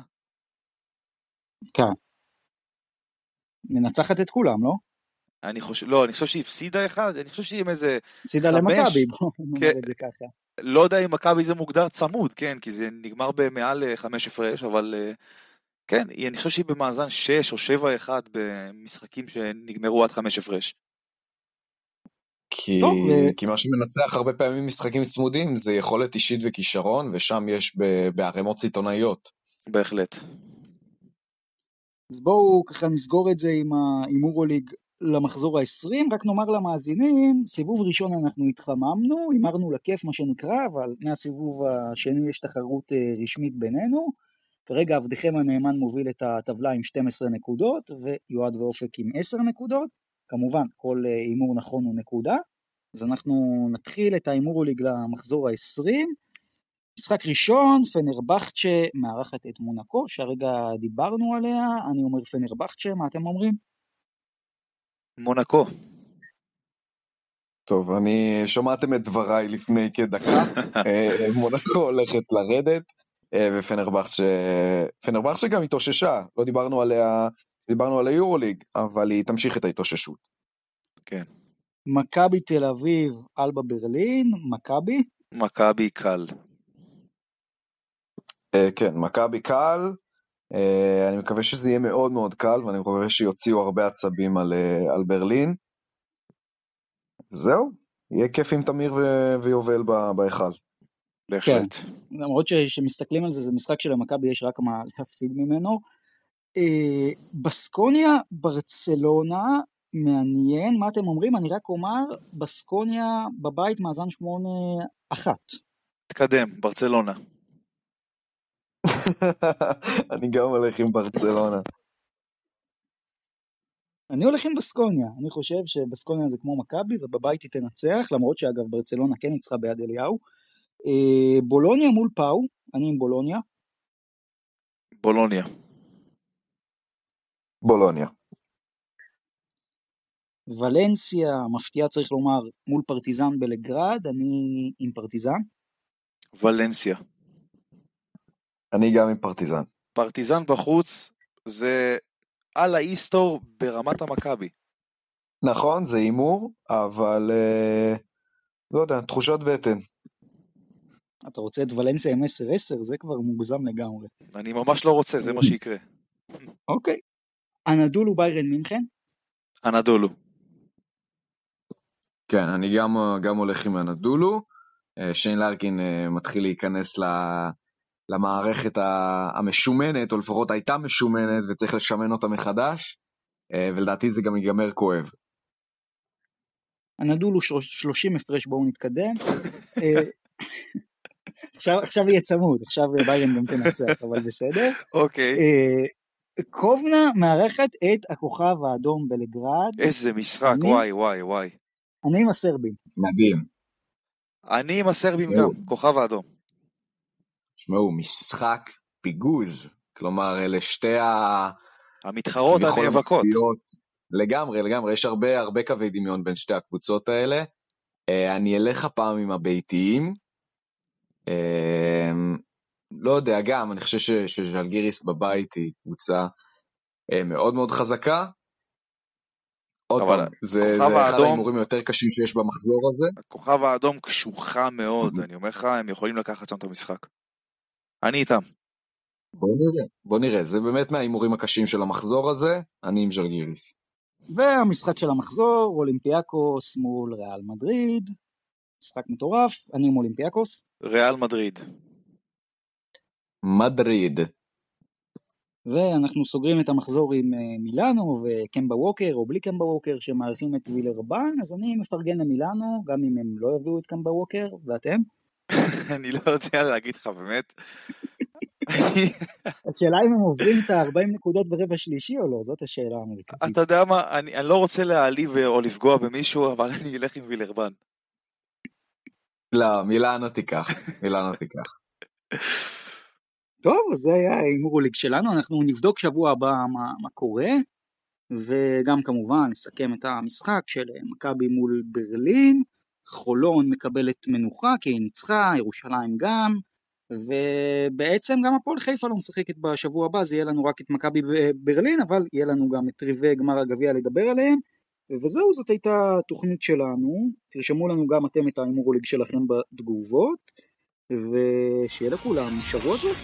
כן. מנצחת את כולם, לא? אני חושב, לא, אני חושב שהיא הפסידה אחד, אני חושב שהיא עם איזה... הפסידה למכבי, בוא נאמר כן. את זה ככה. לא יודע אם מכבי זה מוגדר צמוד, כן, כי זה נגמר במעל אה, חמש הפרש, אבל אה, כן, אני חושב שהיא במאזן 6 או 7 אחד במשחקים שנגמרו עד חמש הפרש. כי, כי מה שמנצח הרבה פעמים משחקים צמודים זה יכולת אישית וכישרון, ושם יש בערימות סיטונאיות. בהחלט. אז בואו ככה נסגור את זה עם ההימורוליג למחזור ה-20, רק נאמר למאזינים, סיבוב ראשון אנחנו התחממנו, הימרנו לכיף מה שנקרא, אבל מהסיבוב השני יש תחרות אה, רשמית בינינו. כרגע עבדכם הנאמן מוביל את הטבלה עם 12 נקודות, ויועד ואופק עם 10 נקודות. כמובן, כל אה, הימור נכון הוא נקודה. אז אנחנו נתחיל את ההימור ליג למחזור ה-20. משחק ראשון, פנרבכצ'ה מארחת את מונקו, שהרגע דיברנו עליה, אני אומר פנרבכצ'ה, מה אתם אומרים? מונקו. טוב, אני שמעתם את דבריי לפני כדקה, אה, מונקו הולכת לרדת, אה, ופנרבכצ'ה שגם התאוששה, לא דיברנו עליה, דיברנו על היורוליג, אבל היא תמשיך את ההתאוששות. כן. מכבי תל אביב, אלבה ברלין, מכבי? מכבי קל. אה, כן, מכבי קל, אני מקווה שזה יהיה מאוד מאוד קל, ואני מקווה שיוציאו הרבה עצבים על, על ברלין. זהו, יהיה כיף עם תמיר ו- ויובל בהיכל. בהחלט. כן, למרות שכשמסתכלים על זה, זה משחק שלמכבי יש רק מה להפסיד ממנו. אה, בסקוניה, ברצלונה, מעניין, מה אתם אומרים? אני רק אומר, בסקוניה בבית מאזן שמונה אחת. תקדם, ברצלונה. אני גם הולך עם ברצלונה. אני הולך עם בסקוניה, אני חושב שבסקוניה זה כמו מכבי ובבית היא תנצח, למרות שאגב ברצלונה כן ניצחה ביד אליהו. אה, בולוניה מול פאו, אני עם בולוניה. בולוניה. בולוניה. ולנסיה, מפתיעה צריך לומר, מול פרטיזן בלגרד, אני עם פרטיזן. ולנסיה. אני גם עם פרטיזן. פרטיזן בחוץ זה על האיסטור ברמת המכבי. נכון, זה הימור, אבל אה, לא יודע, תחושת בטן. אתה רוצה את ולנסיה עם 10-10? זה כבר מוגזם לגמרי. אני ממש לא רוצה, זה מה שיקרה. אוקיי. אנדולו ביירן מינכן? אנדולו. כן, אני גם, גם הולך עם אנדולו. אה, שיין לארקין אה, מתחיל להיכנס ל... למערכת המשומנת, או לפחות הייתה משומנת, וצריך לשמן אותה מחדש, אה, ולדעתי זה גם ייגמר כואב. הנדולו 30 הפרש, בואו נתקדם. אה, עכשיו, עכשיו יהיה צמוד, עכשיו ביירן גם תנצח, אבל בסדר. אוקיי. אה, קובנה מארחת את הכוכב האדום בלגרד. איזה משחק, אני, וואי וואי וואי. אני עם הסרבים. מדהים. אני עם הסרבים גם, כוכב האדום. תשמעו, משחק פיגוז. כלומר, אלה שתי ה... המתחרות הנאבקות. לגמרי, לגמרי, יש הרבה הרבה קווי דמיון בין שתי הקבוצות האלה. Uh, אני אלך הפעם עם הביתיים. Uh, לא יודע, גם, אני חושב שז'לגיריס בבית היא קבוצה uh, מאוד מאוד חזקה. עוד פעם, זה, זה אחד ההימורים היותר קשים שיש במחזור הזה. הכוכב האדום קשוחה מאוד, אני אומר לך, הם יכולים לקחת שם את המשחק. אני איתם. בוא נראה, בוא נראה, זה באמת מההימורים הקשים של המחזור הזה, אני עם ז'לגיריס. והמשחק של המחזור, אולימפיאקוס מול ריאל מדריד, משחק מטורף, אני עם אולימפיאקוס. ריאל מדריד. מדריד. ואנחנו סוגרים את המחזור עם אה, מילאנו וקמבה ווקר, או בלי קמבה ווקר, שמארחים את וילרבן, אז אני מפרגן למילאנו, גם אם הם לא יביאו את קמבה ווקר, ואתם? אני לא יודע להגיד לך, באמת. השאלה אם הם עוברים את ה-40 נקודות ברבע שלישי או לא, זאת השאלה המרכזית. אתה יודע מה, אני, אני לא רוצה להעליב או לפגוע במישהו, אבל אני אלך עם וילרבן. לא, מילאנו תיקח, מילאנו תיקח. טוב, זה היה ההימור ליג שלנו, אנחנו נבדוק שבוע הבא מה, מה קורה, וגם כמובן נסכם את המשחק של מכבי מול ברלין. חולון מקבלת מנוחה כי היא ניצחה, ירושלים גם, ובעצם גם הפועל חיפה לא משחקת בשבוע הבא, זה יהיה לנו רק את מכבי ברלין, אבל יהיה לנו גם את ריבי גמר הגביע לדבר עליהם. וזהו, זאת הייתה התוכנית שלנו. תרשמו לנו גם אתם את ההימורוליג שלכם בתגובות, ושיהיה לכולם שבוע טוב.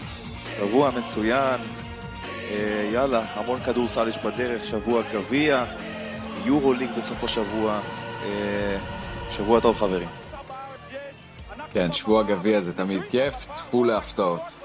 שבוע מצוין, אה, יאללה, המון כדורסל יש בדרך, שבוע גביע, יורו ליג בסוף השבוע. שבוע טוב חברים. כן, שבוע גביע זה תמיד כיף, צפו להפתעות.